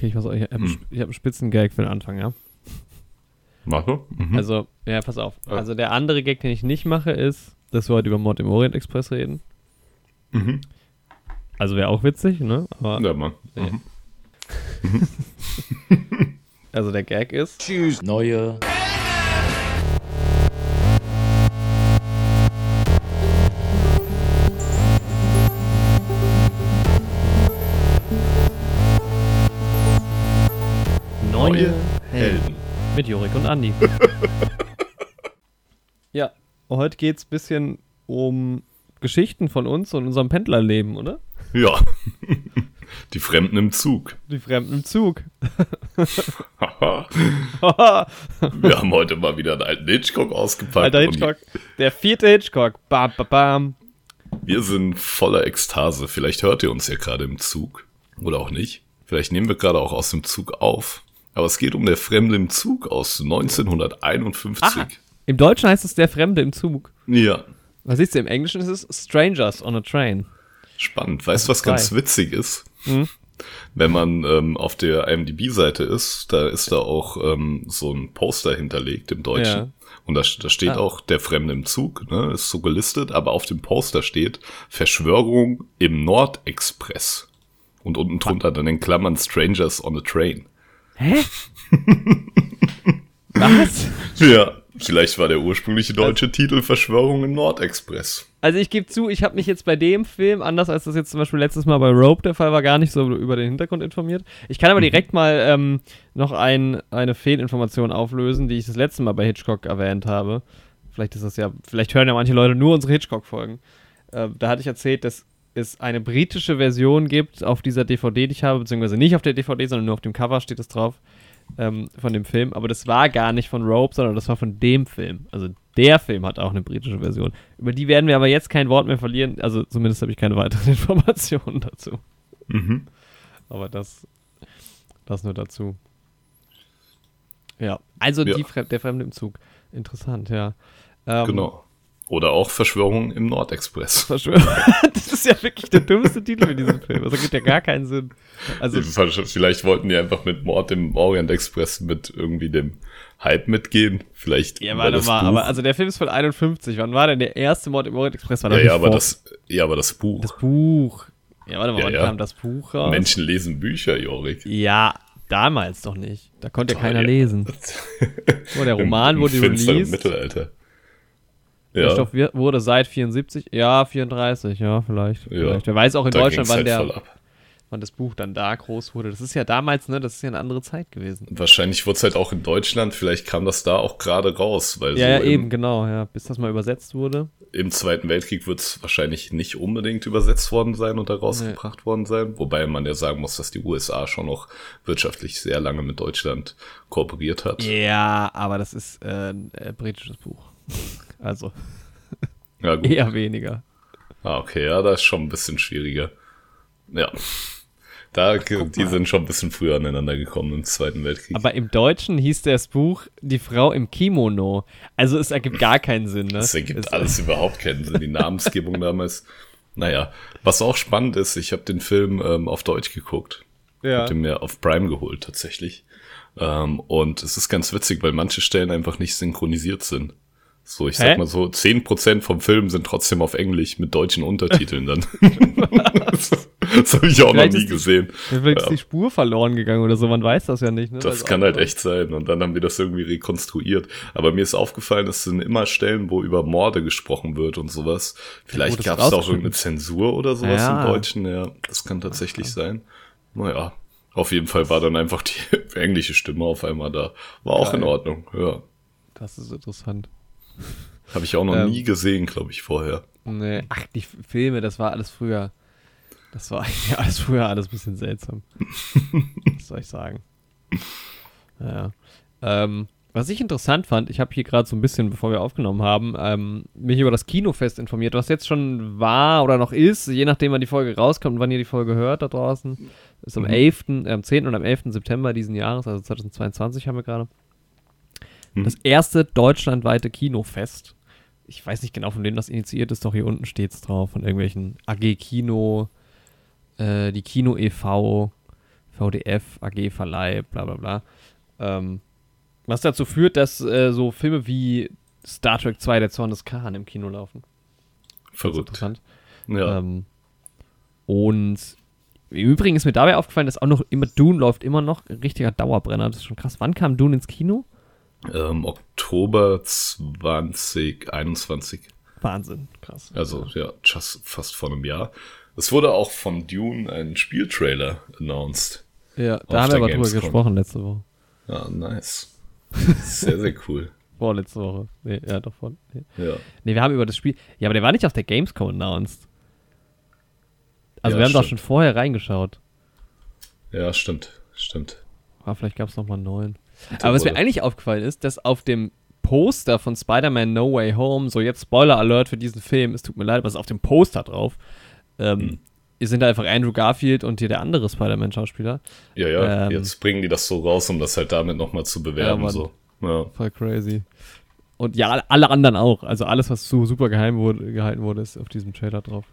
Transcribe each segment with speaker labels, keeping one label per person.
Speaker 1: Okay, ich, weiß auch, ich habe
Speaker 2: Hm.
Speaker 1: hab einen Spitzengag für den Anfang, ja.
Speaker 2: Mach du? Mhm.
Speaker 1: Also, ja, pass auf.
Speaker 2: Ah.
Speaker 1: Also der andere Gag, den ich nicht mache, ist, dass wir heute über Mord im Orient Express reden.
Speaker 2: mhm.
Speaker 1: Also wäre auch witzig, ne? Aber,
Speaker 2: Ja, Mann.
Speaker 1: Ja.
Speaker 2: Mhm.
Speaker 1: also der Gag ist,
Speaker 3: Neue
Speaker 1: neue Jorik und Andi. ja, heute geht's ein bisschen um Geschichten von uns und unserem Pendlerleben, oder?
Speaker 2: Ja. Die Fremden im Zug.
Speaker 1: Die Fremden im Zug. Alter
Speaker 2: Wir haben heute mal wieder einen alten Hitchcock ausgepackt. und
Speaker 1: Hitchcock. Der vierte Hitchcock. Bam, bam, bam.
Speaker 2: Wir sind voller Ekstase. Vielleicht hört ihr uns ja gerade im Zug. Oder auch nicht. Vielleicht nehmen wir gerade auch aus dem Zug auf. Aber es geht um der Fremde im Zug aus 1951.
Speaker 1: Ah, im Deutschen heißt es der Fremde im Zug.
Speaker 2: Ja.
Speaker 1: Was siehst du, im Englischen ist es Strangers on a Train.
Speaker 2: Spannend. Weißt du, was
Speaker 1: Geil.
Speaker 2: ganz witzig ist?
Speaker 1: Mhm.
Speaker 2: Wenn man ähm, auf der IMDb-Seite ist, da ist da auch ähm, so ein Poster hinterlegt im Deutschen.
Speaker 1: Ja.
Speaker 2: Und da, da steht
Speaker 1: Ah.
Speaker 2: auch der Fremde im Zug, ne, ist so gelistet, aber auf dem Poster steht Verschwörung im Nordexpress. Und unten drunter dann in Klammern Strangers on a Train.
Speaker 1: Hä? Was?
Speaker 2: Ja, vielleicht war der ursprüngliche deutsche Titel Verschwörung im Nordexpress.
Speaker 1: Also ich gebe zu, ich habe mich jetzt bei dem Film, anders als das jetzt zum Beispiel letztes Mal bei Rope der Fall war, gar nicht so über den Hintergrund informiert. Ich kann aber direkt mal ähm, noch ein, eine Fehlinformation auflösen, die ich das letzte Mal bei Hitchcock erwähnt habe. Vielleicht ist das ja, vielleicht hören ja manche Leute nur unsere Hitchcock-Folgen. Äh, da hatte ich erzählt, dass es eine britische Version gibt auf dieser DVD, die ich habe, beziehungsweise nicht auf der DVD, sondern nur auf dem Cover steht es drauf ähm, von dem Film. Aber das war gar nicht von Rope, sondern das war von dem Film. Also der Film hat auch eine britische Version. Über die werden wir aber jetzt kein Wort mehr verlieren. Also zumindest habe ich keine weiteren Informationen dazu.
Speaker 2: Mhm.
Speaker 1: Aber das, das nur dazu. Ja, also
Speaker 2: Ja.
Speaker 1: Die Fre der Fremde im Zug. Interessant, ja. Ähm,
Speaker 2: Genau. Oder auch Verschwörung im Nordexpress.
Speaker 1: Verschwörung. das ist ja wirklich der dümmste Titel für diesen Film. Das ergibt ja gar keinen Sinn. Also,
Speaker 2: Vielleicht wollten die einfach mit Mord im Orient Express mit irgendwie dem Hype mitgehen. Vielleicht.
Speaker 1: ja, warte mal,
Speaker 2: Buch-
Speaker 1: aber also der Film ist von 51. Wann war denn der erste Mord im Orient Express? War
Speaker 2: ja, ja, aber
Speaker 1: vor-
Speaker 2: das, ja, aber das Buch.
Speaker 1: das Buch. Ja, warte mal,
Speaker 2: Ja,
Speaker 1: wann
Speaker 2: ja.
Speaker 1: kam das Buch raus?
Speaker 2: Menschen lesen Bücher, Jorik.
Speaker 1: Ja, damals doch nicht. Da konnte
Speaker 2: Ah,
Speaker 1: keiner
Speaker 2: ja.
Speaker 1: lesen. Oh, der Roman
Speaker 2: Im, im
Speaker 1: wurde released.
Speaker 2: Mittelalter.
Speaker 1: Der
Speaker 2: Ja,
Speaker 1: Stoff wird- wurde seit 74, ja, 34, ja, vielleicht.
Speaker 2: Ja.
Speaker 1: vielleicht. Wer weiß auch in
Speaker 2: da
Speaker 1: Deutschland, wann,
Speaker 2: halt
Speaker 1: der, wann das Buch dann da groß wurde. Das ist ja damals, ne, das ist ja eine andere Zeit gewesen.
Speaker 2: Wahrscheinlich wurde es halt auch in Deutschland, vielleicht kam das da auch gerade raus, weil
Speaker 1: Ja, ja,
Speaker 2: so
Speaker 1: eben,
Speaker 2: im,
Speaker 1: genau, ja, bis das mal übersetzt wurde.
Speaker 2: im Zweiten Weltkrieg wird es wahrscheinlich nicht unbedingt übersetzt worden sein und da rausgebracht worden sein. Wobei man ja sagen muss, dass die USA schon noch wirtschaftlich sehr lange mit Deutschland kooperiert hat.
Speaker 1: Ja, aber das ist äh, ein äh, britisches Buch. Also,
Speaker 2: Ja,
Speaker 1: eher weniger.
Speaker 2: Ah, okay, ja, das ist schon ein bisschen schwieriger. Ja. Da, die sind schon ein bisschen früher aneinander gekommen im Zweiten Weltkrieg.
Speaker 1: Aber im Deutschen hieß das Buch Die Frau im Kimono. Also, es ergibt gar keinen Sinn, ne?
Speaker 2: das ergibt
Speaker 1: es,
Speaker 2: alles überhaupt keinen Sinn, die Namensgebung damals. Naja, was auch spannend ist, ich habe den Film ähm, auf Deutsch geguckt.
Speaker 1: Ja.
Speaker 2: Hab den mir auf Prime geholt, tatsächlich. Ähm, und es ist ganz witzig, weil manche Stellen einfach nicht synchronisiert sind. So, ich
Speaker 1: Hä?
Speaker 2: sag mal so, 10% vom Film sind trotzdem auf Englisch mit deutschen Untertiteln dann. das das habe ich auch
Speaker 1: Vielleicht
Speaker 2: noch nie
Speaker 1: ist die-
Speaker 2: gesehen.
Speaker 1: Vielleicht ist
Speaker 2: Ja.
Speaker 1: die Spur verloren gegangen oder so, man weiß das ja nicht, ne?
Speaker 2: Das
Speaker 1: Also
Speaker 2: kann halt echt sein. Und dann haben wir das irgendwie rekonstruiert. Aber mir ist aufgefallen, es sind immer Stellen, wo über Morde gesprochen wird und sowas. Vielleicht
Speaker 1: das
Speaker 2: gab es da auch irgendeine Zensur oder sowas
Speaker 1: Ja.
Speaker 2: im Deutschen. Ja, das kann tatsächlich sein. Naja, auf jeden Fall war dann einfach die englische Stimme auf einmal da. War auch in. Ordnung. Ja.
Speaker 1: Das ist interessant.
Speaker 2: Habe ich auch noch
Speaker 1: Ähm.
Speaker 2: nie gesehen, glaube ich, vorher.
Speaker 1: Nee, ach, die Filme, das war alles früher. Das war ja alles früher alles ein bisschen seltsam. Was soll ich sagen? Ja. Ähm, was ich interessant fand, ich habe hier gerade so ein bisschen, bevor wir aufgenommen haben, ähm, mich über das Kinofest informiert, was jetzt schon war oder noch ist, je nachdem, wann die Folge rauskommt und wann ihr die Folge hört da draußen. Ist am
Speaker 2: Mhm.
Speaker 1: 11., äh, am 10. und am 11. September diesen Jahres, also 2022 haben wir gerade.
Speaker 2: Mhm.
Speaker 1: Das erste deutschlandweite Kinofest. Ich weiß nicht genau, von wem das initiiert ist, doch hier unten steht es drauf, von irgendwelchen AG Kino, äh, die Kino e.V., VDF, AG Verleih, bla bla bla. Ähm, was dazu führt, dass äh, so Filme wie Star Trek 2, der Zorn des Khan im Kino laufen.
Speaker 2: Verrückt.
Speaker 1: Interessant.
Speaker 2: Ja.
Speaker 1: Ähm, und im Übrigen ist mir dabei aufgefallen, dass auch noch immer Dune läuft immer noch. Ein richtiger Dauerbrenner. Das ist schon krass. Wann kam Dune ins Kino?
Speaker 2: Ähm, Oktober 2021.
Speaker 1: Wahnsinn. Krass.
Speaker 2: Also ja, just, fast vor einem Jahr. Es wurde auch von Dune ein Spieltrailer announced.
Speaker 1: Ja, da haben wir aber drüber
Speaker 2: Gamescom.
Speaker 1: gesprochen letzte Woche.
Speaker 2: Ja, nice. Sehr, sehr cool.
Speaker 1: Vorletzte Woche. Nee, ja, doch vor. Nee.
Speaker 2: Ja.
Speaker 1: nee, wir haben über das Spiel. Ja, aber der war nicht auf der Gamescom announced. Also
Speaker 2: Ja,
Speaker 1: wir haben doch
Speaker 2: stimmt.
Speaker 1: schon vorher reingeschaut.
Speaker 2: Ja, stimmt. Stimmt.
Speaker 1: Aber vielleicht gab es nochmal einen neuen. Aber was mir eigentlich aufgefallen ist, dass auf dem Poster von Spider-Man No Way Home, so jetzt Spoiler Alert für diesen Film, es tut mir leid, aber es ist auf dem Poster drauf, ähm,
Speaker 2: Hm.
Speaker 1: sind da einfach Andrew Garfield und hier der andere Spider-Man-Schauspieler.
Speaker 2: Ja, ja,
Speaker 1: Ähm.
Speaker 2: jetzt bringen die das so raus, um das halt damit nochmal zu bewerben.
Speaker 1: Ja,
Speaker 2: so. ja.
Speaker 1: Voll crazy. Und ja, alle- anderen auch. Also alles, was so super geheim wurde, gehalten wurde, ist auf diesem Trailer drauf.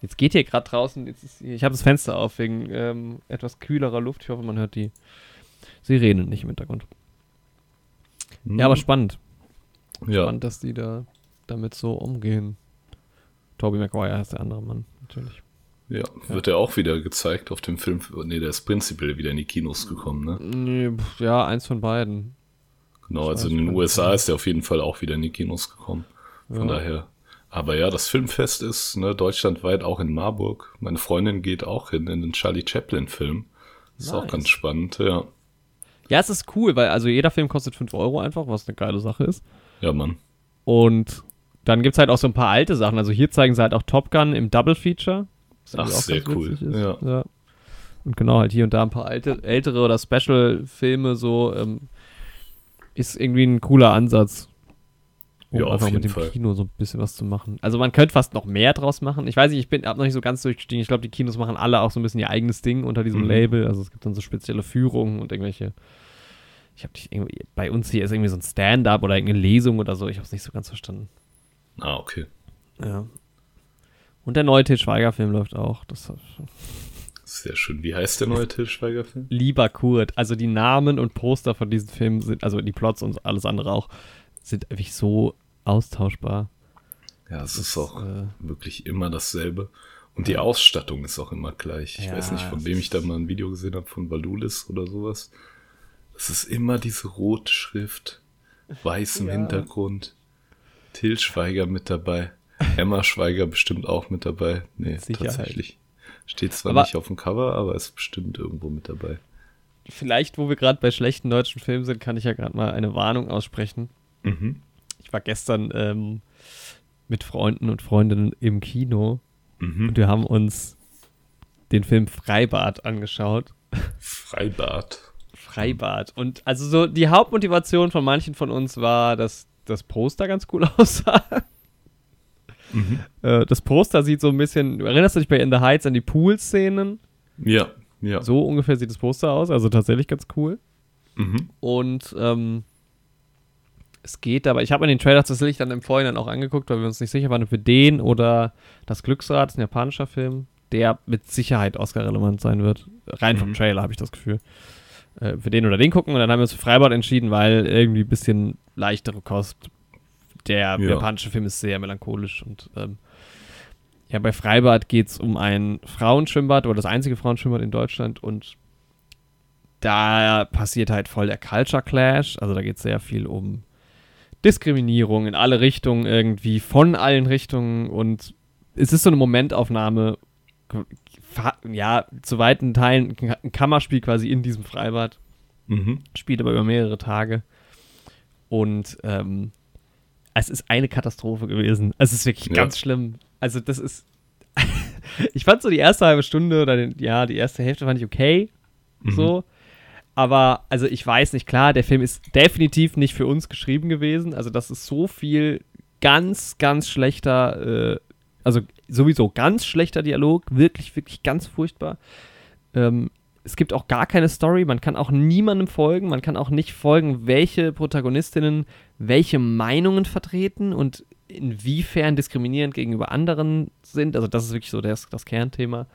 Speaker 1: Jetzt geht hier gerade draußen, jetzt ist, ich habe das Fenster auf wegen ähm, etwas kühlerer Luft. Ich hoffe, man hört die Sirenen nicht im Hintergrund. Ja, aber spannend.
Speaker 2: ja.
Speaker 1: Spannend, dass die da damit so umgehen. Toby Maguire heißt der andere Mann, natürlich.
Speaker 2: ja, wird er auch wieder gezeigt auf dem Film. Nee, der ist prinzipiell wieder in die Kinos gekommen, ne?
Speaker 1: Ja, eins von beiden.
Speaker 2: Genau, also in den. USA ist er auf jeden Fall auch wieder in die Kinos gekommen. Von
Speaker 1: Ja.
Speaker 2: daher. Aber ja, das Filmfest ist ne, deutschlandweit auch in Marburg. Meine Freundin geht auch hin in den Charlie Chaplin-Film. Ist auch
Speaker 1: Nice.
Speaker 2: ganz spannend, ja.
Speaker 1: Ja, es ist cool, weil also jeder Film kostet 5 Euro einfach, was eine geile Sache ist.
Speaker 2: Ja, Mann.
Speaker 1: Und dann gibt es halt auch so ein paar alte Sachen. Also hier zeigen sie halt auch Top Gun im Double Feature. was
Speaker 2: Ach, sehr cool.
Speaker 1: Ist.
Speaker 2: Ja.
Speaker 1: Und genau, halt hier und da ein paar alte, ältere oder Special-Filme so. Ähm, ist irgendwie ein cooler Ansatz. Um
Speaker 2: Ja, auf
Speaker 1: einfach mit dem
Speaker 2: Fall.
Speaker 1: Kino so ein bisschen was zu machen. Also man könnte fast noch mehr draus machen. Ich weiß nicht, ich bin hab noch nicht so ganz durchgestiegen. Ich glaube, die Kinos machen alle auch so ein bisschen ihr eigenes Ding unter diesem
Speaker 2: Mhm.
Speaker 1: Label. Also es gibt dann so spezielle Führungen und irgendwelche. Ich habe irgendwie bei uns hier ist irgendwie so ein Stand-up oder irgendeine Lesung oder so. Ich habe es nicht so ganz verstanden.
Speaker 2: Ah, okay.
Speaker 1: Ja. Und der neue Til Schweiger-Film läuft auch. Das
Speaker 2: Sehr schön. Wie heißt der neue Til Schweiger-Film?
Speaker 1: Lieber Kurt. Also die Namen und Poster von diesen Filmen sind, also die Plots und alles andere auch, sind wirklich so austauschbar.
Speaker 2: Ja, es ist auch
Speaker 1: äh,
Speaker 2: wirklich immer dasselbe. Und die Ausstattung ist auch immer gleich. Ich
Speaker 1: Ja,
Speaker 2: weiß nicht, von wem ich da mal ein Video gesehen habe, von Valulis oder sowas. Es ist immer diese rote Schrift, weißem
Speaker 1: Ja.
Speaker 2: Hintergrund. Till Schweiger mit dabei. Emma Schweiger bestimmt auch mit dabei. Nee,
Speaker 1: Sicherheit.
Speaker 2: tatsächlich. Steht zwar
Speaker 1: Aber-
Speaker 2: nicht auf dem Cover, aber ist bestimmt irgendwo mit dabei.
Speaker 1: Vielleicht, wo wir gerade bei schlechten deutschen Filmen sind, kann ich ja gerade mal eine Warnung aussprechen.
Speaker 2: Mhm.
Speaker 1: Ich war gestern ähm, mit Freunden und Freundinnen im Kino
Speaker 2: Mhm.
Speaker 1: und wir haben uns den Film Freibad angeschaut.
Speaker 2: Freibad.
Speaker 1: Freibad. Und also so die Hauptmotivation von manchen von uns war, dass das Poster ganz cool aussah.
Speaker 2: Mhm.
Speaker 1: Äh, das Poster sieht so ein bisschen, du erinnerst du dich bei In the Heights an die Pool-Szenen?
Speaker 2: Ja, ja.
Speaker 1: So ungefähr sieht das Poster aus, also tatsächlich ganz cool.
Speaker 2: Mhm.
Speaker 1: Und ähm, es geht aber, ich habe mir den Trailer tatsächlich dann im Vorhinein auch angeguckt, weil wir uns nicht sicher waren, ob wir den oder das Glücksrad, das ist ein japanischer Film, der mit Sicherheit Oscar-relevant sein wird. Rein vom
Speaker 2: Mhm.
Speaker 1: Trailer habe ich das Gefühl. Äh, für den oder den gucken und dann haben wir uns für Freibad entschieden, weil irgendwie ein bisschen leichtere Kost. Der
Speaker 2: Ja.
Speaker 1: japanische Film ist sehr melancholisch und ähm, ja, bei Freibad geht es um ein Frauenschwimmbad oder das einzige Frauenschwimmbad in Deutschland und da passiert halt voll der Culture Clash. Also da geht es sehr viel um Diskriminierung in alle Richtungen irgendwie, von allen Richtungen und es ist so eine Momentaufnahme, ja, zu weiten Teilen ein Kammerspiel quasi in diesem Freibad,
Speaker 2: Mhm.
Speaker 1: spielt aber über mehrere Tage und ähm, es ist eine Katastrophe gewesen. Es ist wirklich
Speaker 2: Ja.
Speaker 1: ganz schlimm. Also das ist, ich fand so die erste halbe Stunde oder den, ja, die erste Hälfte fand ich okay,
Speaker 2: Mhm.
Speaker 1: so. Aber, also ich weiß nicht, klar, der Film ist definitiv nicht für uns geschrieben gewesen. Also das ist so viel ganz, ganz schlechter, äh, also sowieso ganz schlechter Dialog, wirklich, wirklich ganz furchtbar. Ähm, es gibt auch gar keine Story, man kann auch niemandem folgen, man kann auch nicht folgen, welche Protagonistinnen welche Meinungen vertreten und inwiefern diskriminierend gegenüber anderen sind. Also das ist wirklich so das, das Kernthema.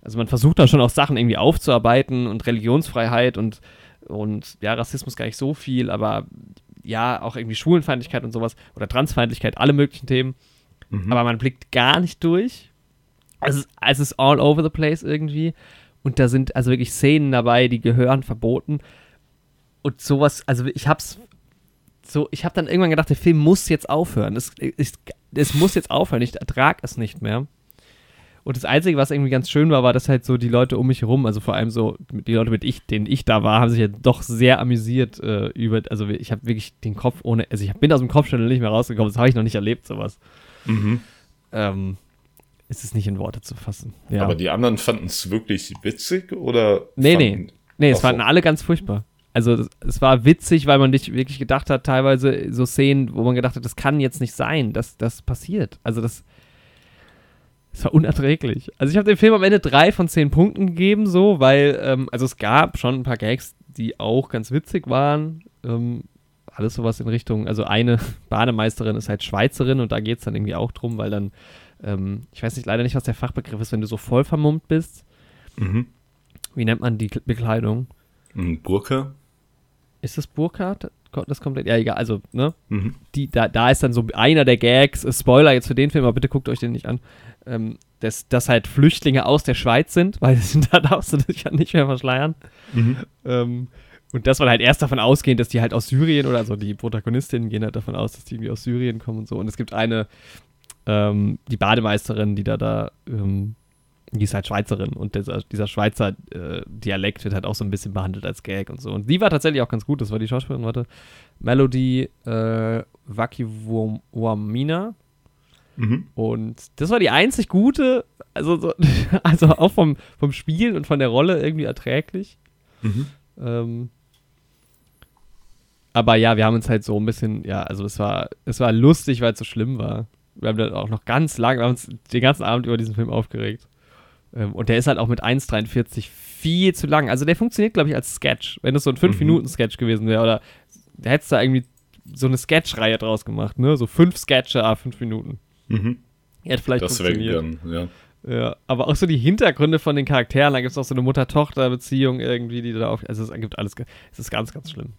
Speaker 1: Also man versucht da schon auch Sachen irgendwie aufzuarbeiten und Religionsfreiheit und, und ja, Rassismus gar nicht so viel, aber ja, auch irgendwie Schwulenfeindlichkeit und sowas oder Transfeindlichkeit, alle möglichen Themen. Mhm. Aber man blickt gar nicht durch. Also, es ist all over the place irgendwie. Und da sind also wirklich Szenen dabei, die gehören verboten. Und sowas, also ich hab's so, ich hab dann irgendwann gedacht, der Film muss jetzt aufhören. Es, es, es muss jetzt aufhören, ich ertrag es nicht mehr. Und das Einzige, was irgendwie ganz schön war, war, dass halt so die Leute um mich herum, also vor allem so die Leute, mit ich, denen ich da war, haben sich ja doch sehr amüsiert äh, über, also ich habe wirklich den Kopf ohne, also ich bin aus dem Kopfschütteln nicht mehr rausgekommen, das habe ich noch nicht erlebt, sowas. Mhm. Ähm, ist es nicht in Worte zu fassen.
Speaker 2: Ja. Aber die anderen fanden es wirklich witzig oder?
Speaker 1: Nee, nee. Nee, es fanden alle ganz furchtbar. Also es war witzig, weil man nicht wirklich gedacht hat, teilweise so Szenen, wo man gedacht hat, das kann jetzt nicht sein, dass das passiert. Also das, es war unerträglich. Also ich habe dem Film am Ende drei von zehn Punkten gegeben, so, weil, ähm, also es gab schon ein paar Gags, die auch ganz witzig waren. Ähm, alles sowas in Richtung, also eine Bademeisterin ist halt Schweizerin und da geht es dann irgendwie auch drum, weil dann, ähm, ich weiß nicht leider nicht, was der Fachbegriff ist, wenn du so voll vermummt bist. Mhm. Wie nennt man die Bekleidung?
Speaker 2: Burka.
Speaker 1: Ist das Burka? Das komplett, ja, egal, also, ne? Mhm. Die, da, da ist dann so einer der Gags, Spoiler jetzt für den Film, aber bitte guckt euch den nicht an ähm, dass, dass halt Flüchtlinge aus der Schweiz sind, weil da darfst du dich ja nicht mehr verschleiern. Mhm. Ähm, und dass man halt erst davon ausgeht, dass die halt aus Syrien oder so, die Protagonistinnen gehen halt davon aus, dass die irgendwie aus Syrien kommen und so. Und es gibt eine, ähm, die Bademeisterin, die da da, ähm, die ist halt Schweizerin und dieser, dieser Schweizer äh, Dialekt wird halt auch so ein bisschen behandelt als Gag und so. Und die war tatsächlich auch ganz gut, das war die Schauspielerin, warte, Melody äh, Wakiwamina, Mhm. Und das war die einzig gute, also, so, also auch vom, vom Spiel und von der Rolle irgendwie erträglich. Mhm. Ähm, aber ja, wir haben uns halt so ein bisschen, ja, also es war, es war lustig, weil es so schlimm war. Wir haben dann auch noch ganz lange, wir haben uns den ganzen Abend über diesen Film aufgeregt. Ähm, und der ist halt auch mit 1,43 viel zu lang. Also der funktioniert, glaube ich, als Sketch. Wenn es so ein 5-Minuten-Sketch mhm. gewesen wäre, oder da hättest du da irgendwie so eine Sketch-Reihe draus gemacht, ne? So fünf Sketche, ah, fünf Minuten. Mhm. Hätte vielleicht das funktioniert. ja. Ja, aber auch so die Hintergründe von den Charakteren, da gibt es auch so eine Mutter-Tochter-Beziehung irgendwie, die da auf. Also es ergibt alles. Es ist ganz, ganz schlimm.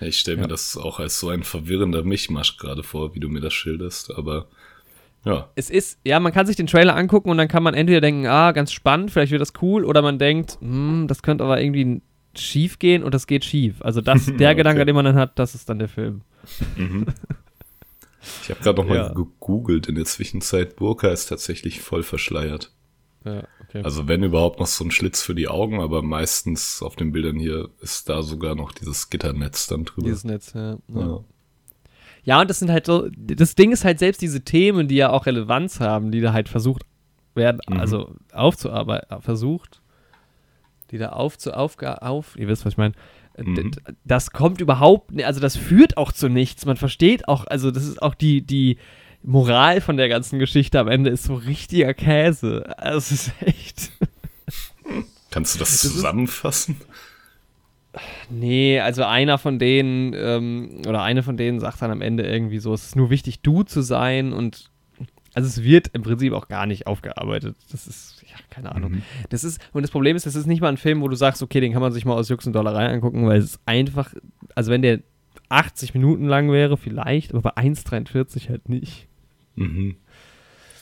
Speaker 2: Ich stelle mir ja. das auch als so ein verwirrender Mischmasch gerade vor, wie du mir das schilderst, aber ja.
Speaker 1: Es ist, ja, man kann sich den Trailer angucken und dann kann man entweder denken, ah, ganz spannend, vielleicht wird das cool, oder man denkt, hm, das könnte aber irgendwie schief gehen und das geht schief. Also das, der okay. Gedanke, den man dann hat, das ist dann der Film. Mhm.
Speaker 2: Ich habe gerade noch mal ja. gegoogelt. In der Zwischenzeit, Burka ist tatsächlich voll verschleiert. Ja, okay. Also wenn überhaupt noch so ein Schlitz für die Augen, aber meistens auf den Bildern hier ist da sogar noch dieses Gitternetz dann drüber.
Speaker 1: Dieses Netz, ja. ja. Ja, und das sind halt so, das Ding ist halt selbst diese Themen, die ja auch Relevanz haben, die da halt versucht werden, mhm. also aufzuarbeiten, versucht, die da aufzu, aufga, auf, ihr wisst, was ich meine, Mhm. Das kommt überhaupt, nicht, also das führt auch zu nichts. Man versteht auch, also das ist auch die, die Moral von der ganzen Geschichte am Ende ist so richtiger Käse. Also es ist echt.
Speaker 2: Kannst du das, zusammenfassen?
Speaker 1: Nee, also einer von denen ähm, oder eine von denen sagt dann am Ende irgendwie so, es ist nur wichtig, du zu sein und also es wird im Prinzip auch gar nicht aufgearbeitet. Das ist keine Ahnung. Mhm. Das ist, und das Problem ist, das ist nicht mal ein Film, wo du sagst, okay, den kann man sich mal aus Jux und Dollerei angucken, weil es ist einfach, also wenn der 80 Minuten lang wäre, vielleicht, aber bei 1,43 halt nicht.
Speaker 2: Mhm.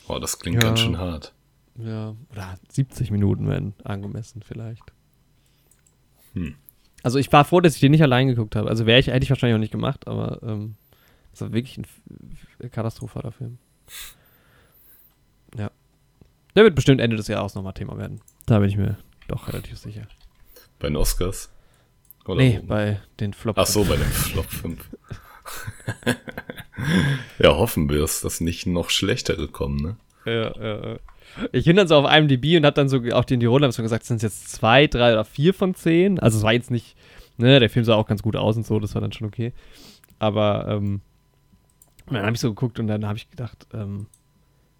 Speaker 2: Boah, das klingt ja. ganz schön hart.
Speaker 1: Ja, oder 70 Minuten wären angemessen vielleicht. Hm. Also ich war froh, dass ich den nicht allein geguckt habe. Also wäre ich, hätte ich wahrscheinlich auch nicht gemacht, aber ähm, das war wirklich ein katastrophaler Film. Ja. Der wird bestimmt Ende des Jahres nochmal Thema werden. Da bin ich mir doch relativ sicher.
Speaker 2: Bei den Oscars?
Speaker 1: Oder nee, oben? bei den Flop
Speaker 2: 5. Ach so, bei den Flop 5. ja, hoffen wir es, dass nicht noch schlechtere kommen, ne?
Speaker 1: Ja, ja. Ich bin dann so auf DB und hat dann so auch den Tiroler so gesagt, sind es jetzt zwei, drei oder vier von zehn. Also es war jetzt nicht, ne, der Film sah auch ganz gut aus und so, das war dann schon okay. Aber ähm, dann habe ich so geguckt und dann habe ich gedacht, ähm,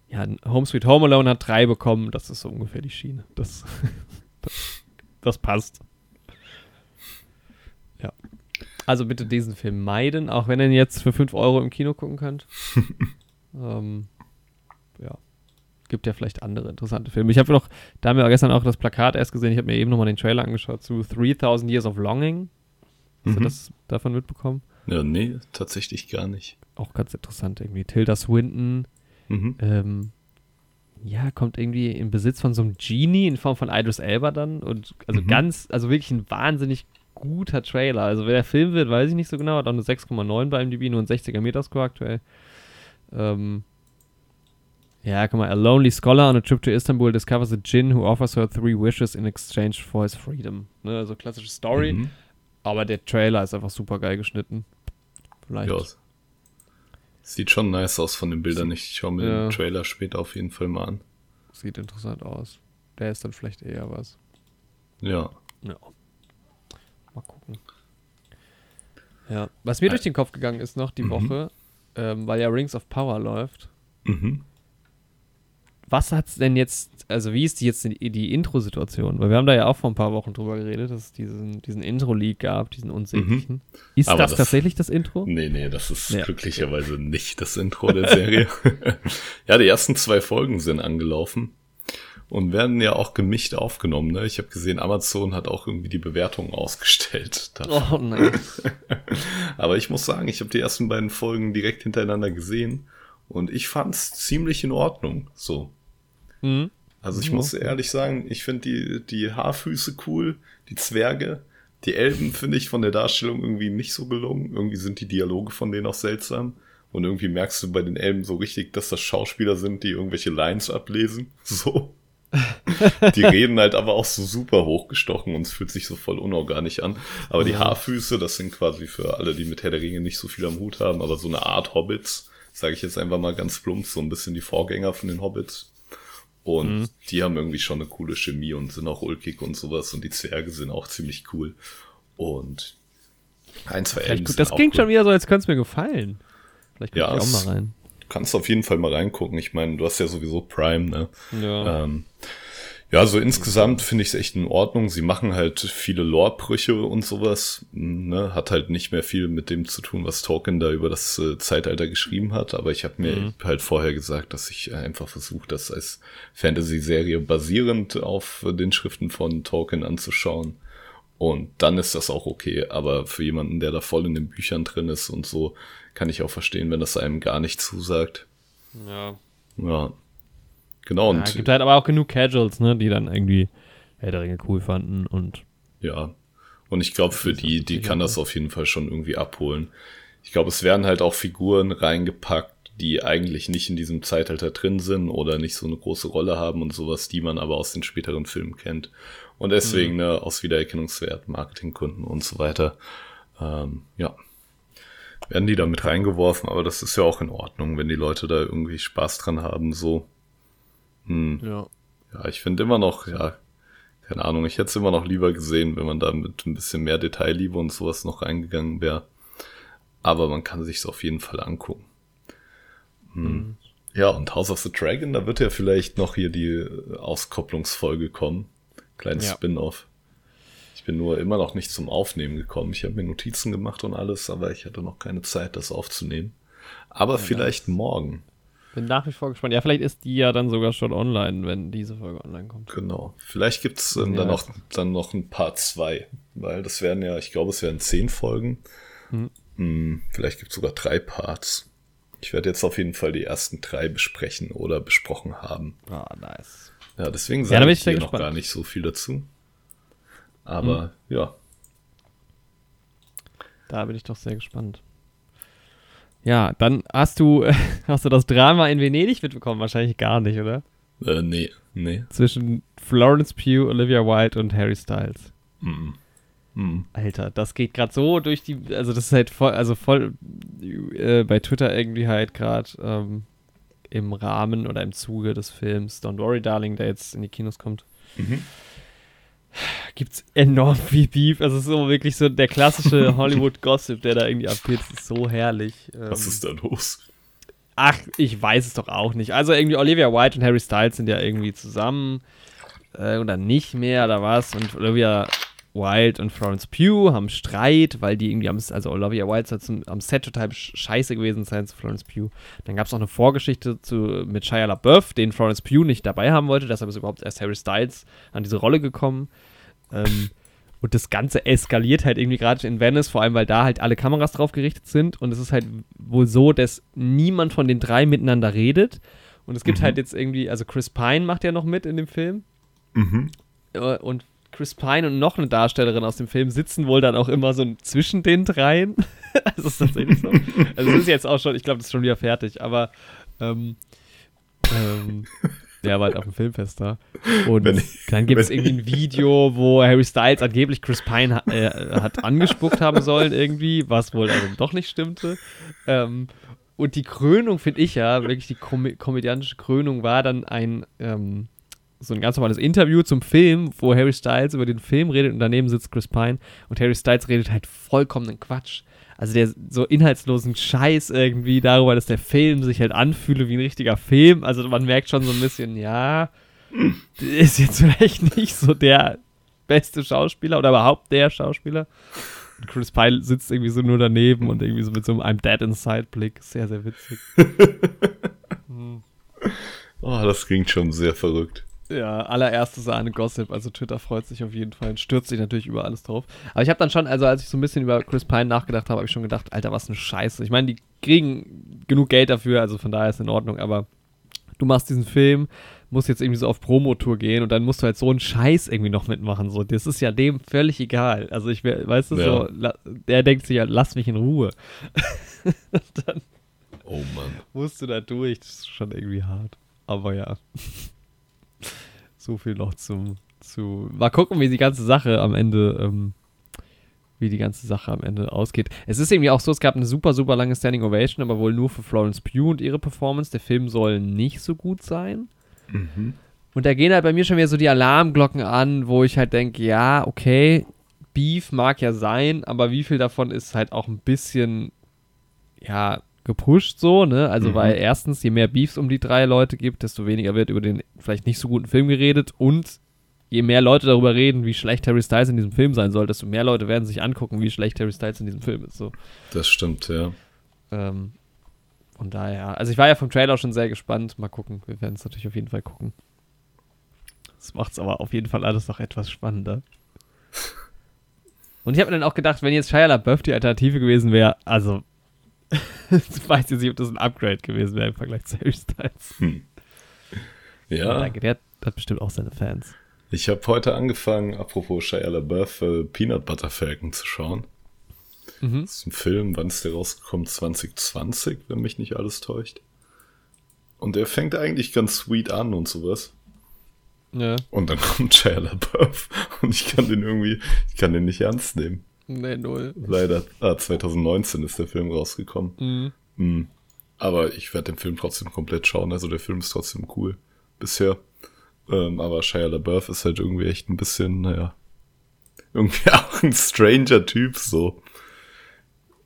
Speaker 1: ja, Home Sweet Home Alone hat drei bekommen. Das ist so ungefähr die Schiene. Das, das, das, passt. Also bitte diesen Film meiden, auch wenn ihr ihn jetzt für 5 Euro im Kino gucken könnt. ähm, ja. gibt ja vielleicht andere interessante Filme. Ich habe noch, da haben wir gestern auch das Plakat erst gesehen, ich habe mir eben nochmal den Trailer angeschaut zu 3000 Years of Longing. Hast mhm. du das davon mitbekommen?
Speaker 2: Ja, nee, tatsächlich gar nicht.
Speaker 1: Auch ganz interessant irgendwie. Tilda Swinton, mhm. ähm, ja, kommt irgendwie in Besitz von so einem Genie in Form von Idris Elba dann und also mhm. ganz, also wirklich ein wahnsinnig guter Trailer. Also wer der Film wird, weiß ich nicht so genau, hat auch eine 6,9 bei MDB, nur ein 60er Meterscore aktuell. Ähm, ja, guck mal, a lonely scholar on a trip to Istanbul discovers a djinn who offers her three wishes in exchange for his freedom. Ne, also klassische Story, mhm. aber der Trailer ist einfach super geil geschnitten.
Speaker 2: Vielleicht. Ja. Sieht schon nice aus von den Bildern. Ich schaue mir ja. den Trailer später auf jeden Fall mal an.
Speaker 1: Sieht interessant aus. Der ist dann vielleicht eher was.
Speaker 2: Ja.
Speaker 1: Ja. Mal gucken. Ja. Was mir durch den Kopf gegangen ist noch die mhm. Woche, ähm, weil ja Rings of Power läuft. Mhm was hat's denn jetzt, also wie ist die jetzt die, die Intro-Situation? Weil wir haben da ja auch vor ein paar Wochen drüber geredet, dass es diesen, diesen Intro-Leak gab, diesen unsäglichen. Mhm. Ist das, das, tatsächlich das Intro?
Speaker 2: Nee, nee, das ist ja. glücklicherweise nicht das Intro der Serie. ja, die ersten zwei Folgen sind angelaufen und werden ja auch gemischt aufgenommen. Ne? Ich habe gesehen, Amazon hat auch irgendwie die Bewertungen ausgestellt. Oh nein. Aber ich muss sagen, ich habe die ersten beiden Folgen direkt hintereinander gesehen und ich fand's ziemlich in Ordnung. So. Mhm. Also ich mhm. muss ehrlich sagen, ich finde die, die Haarfüße cool, die Zwerge. Die Elben finde ich von der Darstellung irgendwie nicht so gelungen. Irgendwie sind die Dialoge von denen auch seltsam. Und irgendwie merkst du bei den Elben so richtig, dass das Schauspieler sind, die irgendwelche Lines ablesen. So. die reden halt aber auch so super hochgestochen und es fühlt sich so voll unorganisch an. Aber die Haarfüße, das sind quasi für alle, die mit Herr der Ringe nicht so viel am Hut haben, aber so eine Art Hobbits, sage ich jetzt einfach mal ganz plump, so ein bisschen die Vorgänger von den Hobbits. Und mhm. die haben irgendwie schon eine coole Chemie und sind auch ulkig und sowas. Und die Zwerge sind auch ziemlich cool. Und ein, zwei
Speaker 1: Elben Das klingt cool. schon wieder so, als könnte es mir gefallen. Vielleicht
Speaker 2: gucke ja, ich auch mal rein. Du kannst auf jeden Fall mal reingucken. Ich meine, du hast ja sowieso Prime, ne? Ja. Ähm, ja, so insgesamt finde ich es echt in Ordnung. Sie machen halt viele Lore-Brüche und sowas. Ne? Hat halt nicht mehr viel mit dem zu tun, was Tolkien da über das äh, Zeitalter geschrieben hat. Aber ich habe mir mhm. halt vorher gesagt, dass ich einfach versuche, das als Fantasy-Serie basierend auf den Schriften von Tolkien anzuschauen. Und dann ist das auch okay. Aber für jemanden, der da voll in den Büchern drin ist und so, kann ich auch verstehen, wenn das einem gar nicht zusagt.
Speaker 1: Ja.
Speaker 2: Ja. Genau.
Speaker 1: Ja, und gibt halt aber auch genug Casuals, ne, die dann irgendwie Herr der Ringe cool fanden und.
Speaker 2: Ja. Und ich glaube, für die, die kann das auf jeden Fall schon irgendwie abholen. Ich glaube, es werden halt auch Figuren reingepackt, die eigentlich nicht in diesem Zeitalter drin sind oder nicht so eine große Rolle haben und sowas, die man aber aus den späteren Filmen kennt. Und deswegen, mhm. ne, aus Wiedererkennungswert, Marketingkunden und so weiter. Ähm, ja. Werden die da mit reingeworfen, aber das ist ja auch in Ordnung, wenn die Leute da irgendwie Spaß dran haben, so. Hm. Ja. Ja, ich finde immer noch, ja, keine Ahnung, ich hätte es immer noch lieber gesehen, wenn man da mit ein bisschen mehr Detailliebe und sowas noch reingegangen wäre. Aber man kann sich auf jeden Fall angucken. Hm. Mhm. Ja, und House of the Dragon, da wird ja vielleicht noch hier die Auskopplungsfolge kommen. Kleines ja. Spin-off. Ich bin nur immer noch nicht zum Aufnehmen gekommen. Ich habe mir Notizen gemacht und alles, aber ich hatte noch keine Zeit, das aufzunehmen. Aber ja, vielleicht morgen.
Speaker 1: Bin nach wie vor gespannt. Ja, vielleicht ist die ja dann sogar schon online, wenn diese Folge online kommt.
Speaker 2: Genau. Vielleicht gibt es ähm, ja, dann, noch, dann noch ein Part 2, weil das werden ja, ich glaube, es werden zehn Folgen. Mhm. Hm, vielleicht gibt es sogar drei Parts. Ich werde jetzt auf jeden Fall die ersten drei besprechen oder besprochen haben.
Speaker 1: Ah, nice.
Speaker 2: Ja, deswegen sage ja, ich hier noch gar nicht so viel dazu. Aber mhm. ja.
Speaker 1: Da bin ich doch sehr gespannt. Ja, dann hast du, hast du das Drama in Venedig mitbekommen? Wahrscheinlich gar nicht, oder?
Speaker 2: Äh, nee, nee.
Speaker 1: Zwischen Florence Pugh, Olivia Wilde und Harry Styles. Mhm. Mhm. Alter, das geht gerade so durch die, also das ist halt voll, also voll äh, bei Twitter irgendwie halt gerade ähm, im Rahmen oder im Zuge des Films Don't Worry Darling, der jetzt in die Kinos kommt. Mhm gibt es enorm viel Beef. Also es ist so wirklich so der klassische Hollywood-Gossip, der da irgendwie abgeht. Das ist so herrlich.
Speaker 2: Was ähm, ist da los?
Speaker 1: Ach, ich weiß es doch auch nicht. Also irgendwie Olivia White und Harry Styles sind ja irgendwie zusammen äh, oder nicht mehr oder was. Und Olivia Wilde und Florence Pugh haben Streit, weil die irgendwie am, also Olivia Wilde soll zum, am Set total scheiße gewesen sein zu Florence Pugh. Dann gab es auch eine Vorgeschichte zu, mit Shia LaBeouf, den Florence Pugh nicht dabei haben wollte, deshalb ist überhaupt erst Harry Styles an diese Rolle gekommen. Ähm, und das Ganze eskaliert halt irgendwie gerade in Venice, vor allem weil da halt alle Kameras drauf gerichtet sind. Und es ist halt wohl so, dass niemand von den drei miteinander redet. Und es gibt mhm. halt jetzt irgendwie, also Chris Pine macht ja noch mit in dem Film. Mhm. Äh, und Chris Pine und noch eine Darstellerin aus dem Film sitzen wohl dann auch immer so zwischen den dreien. also ist tatsächlich so. Also es ist jetzt auch schon, ich glaube, das ist schon wieder fertig, aber ähm, ähm, der war halt auf dem Filmfest da. Und dann gibt es irgendwie ein Video, wo Harry Styles angeblich Chris Pine äh, hat angespuckt haben sollen, irgendwie, was wohl also doch nicht stimmte. Ähm, und die Krönung, finde ich ja, wirklich die kom komödiantische Krönung war dann ein, ähm, so ein ganz normales Interview zum Film, wo Harry Styles über den Film redet und daneben sitzt Chris Pine und Harry Styles redet halt vollkommenen Quatsch also der so inhaltslosen Scheiß irgendwie darüber, dass der Film sich halt anfühle wie ein richtiger Film. Also man merkt schon so ein bisschen, ja, ist jetzt vielleicht nicht so der beste Schauspieler oder überhaupt der Schauspieler. Und Chris Pine sitzt irgendwie so nur daneben und irgendwie so mit so einem I'm dead inside Blick. Sehr, sehr witzig.
Speaker 2: hm. Oh, das klingt schon sehr verrückt.
Speaker 1: Ja, allererste Sahne Gossip. Also Twitter freut sich auf jeden Fall und stürzt sich natürlich über alles drauf. Aber ich habe dann schon, also als ich so ein bisschen über Chris Pine nachgedacht habe, habe ich schon gedacht, Alter, was eine Scheiße. Ich meine, die kriegen genug Geld dafür, also von daher ist es in Ordnung, aber du machst diesen Film, musst jetzt irgendwie so auf Promotour gehen und dann musst du halt so einen Scheiß irgendwie noch mitmachen. So, das ist ja dem völlig egal. Also ich weißt du, ja. so, der denkt sich ja, lass mich in Ruhe. dann oh Mann. Musst du da durch. Das ist schon irgendwie hart. Aber ja. So viel noch zum, zu. Mal gucken, wie die ganze Sache am Ende, ähm, wie die ganze Sache am Ende ausgeht. Es ist irgendwie auch so, es gab eine super, super lange Standing Ovation, aber wohl nur für Florence Pugh und ihre Performance. Der Film soll nicht so gut sein. Mhm. Und da gehen halt bei mir schon wieder so die Alarmglocken an, wo ich halt denke, ja, okay, Beef mag ja sein, aber wie viel davon ist halt auch ein bisschen, ja, gepusht so, ne? Also, mhm. weil erstens, je mehr Beefs um die drei Leute gibt, desto weniger wird über den vielleicht nicht so guten Film geredet und je mehr Leute darüber reden, wie schlecht Harry Styles in diesem Film sein soll, desto mehr Leute werden sich angucken, wie schlecht Harry Styles in diesem Film ist. So.
Speaker 2: Das stimmt, ja.
Speaker 1: Ähm, von daher, also ich war ja vom Trailer schon sehr gespannt. Mal gucken, wir werden es natürlich auf jeden Fall gucken. Das macht es aber auf jeden Fall alles noch etwas spannender. Und ich habe mir dann auch gedacht, wenn jetzt Shia LaBeouf die Alternative gewesen wäre, also ich weiß jetzt nicht, ob das ein Upgrade gewesen wäre im Vergleich zu Harry Styles. Hm. Ja. danke, der hat bestimmt auch seine Fans.
Speaker 2: Ich habe heute angefangen, apropos Shia LaBeouf, äh, Peanut Butter Falcon zu schauen. Mhm. Das ist ein Film, wann ist der rausgekommen? 2020, wenn mich nicht alles täuscht. Und der fängt eigentlich ganz sweet an und sowas. Ja. Und dann kommt Shia LaBeouf und ich kann den irgendwie, ich kann den nicht ernst nehmen. Nee, null. Leider. Ah, 2019 ist der Film rausgekommen. Mhm. Mhm. Aber ich werde den Film trotzdem komplett schauen. Also der Film ist trotzdem cool. Bisher. Ähm, aber Shia LaBeouf ist halt irgendwie echt ein bisschen, naja, irgendwie auch ein stranger Typ so.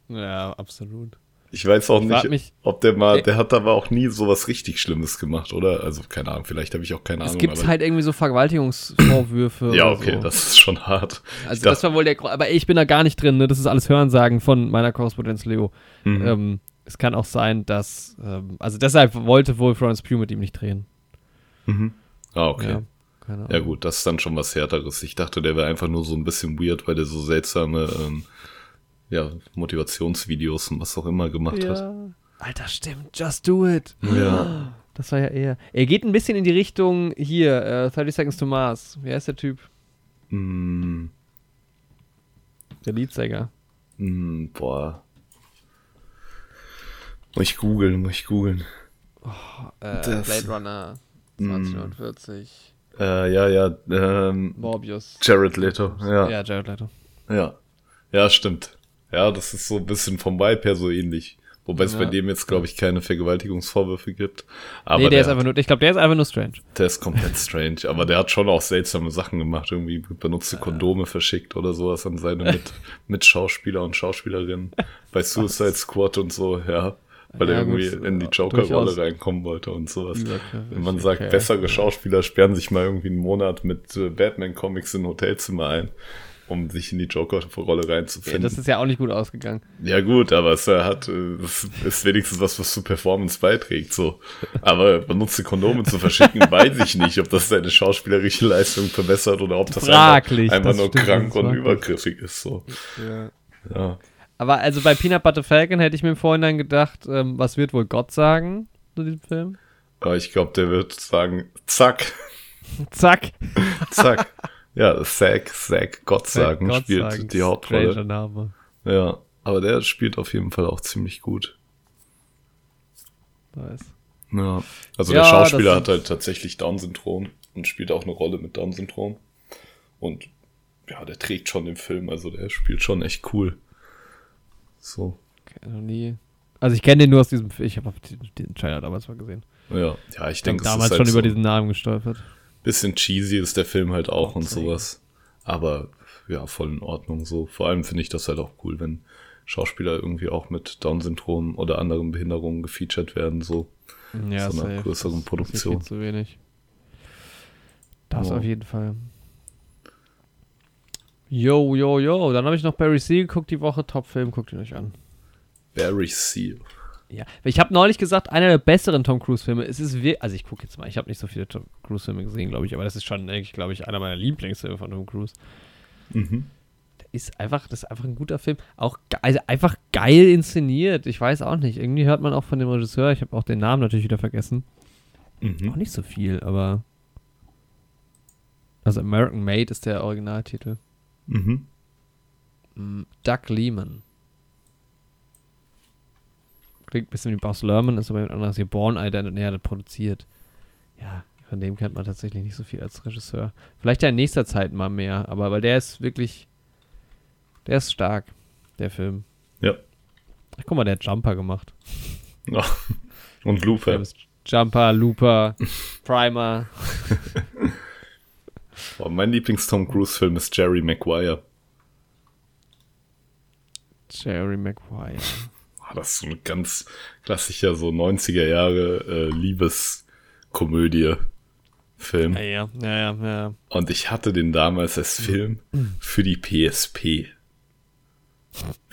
Speaker 1: Ja, absolut.
Speaker 2: Ich weiß auch ich nicht, ob der mal, der hat aber auch nie so was richtig Schlimmes gemacht, oder? Also, keine Ahnung, vielleicht habe ich auch keine Ahnung.
Speaker 1: Es gibt halt irgendwie so Vergewaltigungsvorwürfe.
Speaker 2: ja, okay, so. das ist schon hart.
Speaker 1: Also, das war wohl der, aber ich bin da gar nicht drin, ne? Das ist alles Hörensagen von meiner Korrespondenz Leo. Mhm. Ähm, es kann auch sein, dass, ähm, also deshalb wollte wohl Florence Pugh mit ihm nicht drehen.
Speaker 2: Mhm. Ah, okay. Ja, ja, gut, das ist dann schon was Härteres. Ich dachte, der wäre einfach nur so ein bisschen weird, weil der so seltsame, ähm, ja, Motivationsvideos und was auch immer gemacht ja. hat.
Speaker 1: Alter, stimmt, just do it. Ja. Das war ja eher. Er geht ein bisschen in die Richtung hier, äh, 30 Seconds to Mars. Wer ist der Typ? Mm. Der Leadsänger.
Speaker 2: Mm, boah. Muss ich googeln, muss ich googeln.
Speaker 1: Oh, äh, Blade Runner 2040.
Speaker 2: Mm. Äh, ja, ja. Ähm,
Speaker 1: Morbius.
Speaker 2: Jared Leto, ja.
Speaker 1: Ja, Jared Leto.
Speaker 2: Ja. Ja, stimmt. Ja, das ist so ein bisschen vom Vibe her so ähnlich. Wobei es ja. bei dem jetzt, glaube ich, keine Vergewaltigungsvorwürfe gibt. Aber
Speaker 1: nee, der, der ist einfach nur, ich glaube, der ist einfach nur strange.
Speaker 2: Der ist komplett strange, aber der hat schon auch seltsame Sachen gemacht, irgendwie benutzte Kondome verschickt oder sowas an seine Mit Mitschauspieler und Schauspielerinnen bei Suicide Squad und so, ja. Weil ja, er irgendwie gut, in die Joker-Rolle reinkommen wollte und sowas. Wenn man sagt, okay. bessere Schauspieler sperren sich mal irgendwie einen Monat mit äh, Batman-Comics in ein Hotelzimmer ein um sich in die Joker-Rolle reinzufinden.
Speaker 1: Ja, das ist ja auch nicht gut ausgegangen.
Speaker 2: Ja, gut, aber es hat, es ist wenigstens was, was zur Performance beiträgt, so. Aber benutzte Kondome zu verschicken, weiß ich nicht, ob das seine schauspielerische Leistung verbessert oder ob das
Speaker 1: Fraglich,
Speaker 2: einfach,
Speaker 1: einfach
Speaker 2: nur krank und übergriffig ist, so.
Speaker 1: Ja. ja. Aber also bei Peanut Butter Falcon hätte ich mir im Vorhinein gedacht, ähm, was wird wohl Gott sagen zu diesem Film?
Speaker 2: Aber ich glaube, der wird sagen, zack.
Speaker 1: zack.
Speaker 2: zack. Ja, Zack, Zack, Gott sagen, Gott spielt sagen. die Hauptrolle.
Speaker 1: Name.
Speaker 2: Ja, aber der spielt auf jeden Fall auch ziemlich gut.
Speaker 1: Nice.
Speaker 2: Ja, also ja, der Schauspieler hat halt tatsächlich Down-Syndrom und spielt auch eine Rolle mit Down-Syndrom. Und ja, der trägt schon den Film, also der spielt schon echt cool. So.
Speaker 1: Okay, noch nie. Also ich kenne den nur aus diesem Film. Ich habe den Trailer damals mal gesehen.
Speaker 2: Ja, ja, ich denke,
Speaker 1: damals halt schon so über diesen Namen gestolpert.
Speaker 2: Bisschen cheesy ist der Film halt auch und sowas. Aber ja, voll in Ordnung so. Vor allem finde ich das halt auch cool, wenn Schauspieler irgendwie auch mit Down-Syndrom oder anderen Behinderungen gefeatured werden, so.
Speaker 1: Ja,
Speaker 2: so einer größeren das Produktion.
Speaker 1: Viel zu wenig. Das oh. auf jeden Fall. Yo, yo, yo. Dann habe ich noch Barry Seal geguckt die Woche. Top-Film, guckt ihn euch an.
Speaker 2: Barry Seal.
Speaker 1: Ja, ich habe neulich gesagt, einer der besseren Tom Cruise-Filme. Es ist wirklich, also ich gucke jetzt mal, ich habe nicht so viele Tom Cruise-Filme gesehen, glaube ich, aber das ist schon, eigentlich, glaube ich, einer meiner Lieblingsfilme von Tom Cruise. Mhm. Der ist einfach, das ist einfach ein guter Film. Auch also einfach geil inszeniert. Ich weiß auch nicht. Irgendwie hört man auch von dem Regisseur, ich habe auch den Namen natürlich wieder vergessen. Mhm. Auch nicht so viel, aber. Also American Made ist der Originaltitel. Mhm. Mm, Doug Lehman. Klingt ein bisschen wie Boss Lerman, ist aber jemand anderes hier. Born Identity, nee, hat produziert. Ja, von dem kennt man tatsächlich nicht so viel als Regisseur. Vielleicht ja in nächster Zeit mal mehr, aber weil der ist wirklich, der ist stark, der Film.
Speaker 2: Ja.
Speaker 1: Ach, guck mal, der hat Jumper gemacht.
Speaker 2: Oh. Und Looper.
Speaker 1: Jumper, Looper, Primer.
Speaker 2: Boah, mein Lieblings-Tom Cruise-Film ist Jerry Maguire.
Speaker 1: Jerry Maguire
Speaker 2: das ist so ein ganz klassischer, so 90er Jahre äh, Liebeskomödie. Film.
Speaker 1: Ja, ja, ja, ja.
Speaker 2: Und ich hatte den damals als Film für die PSP.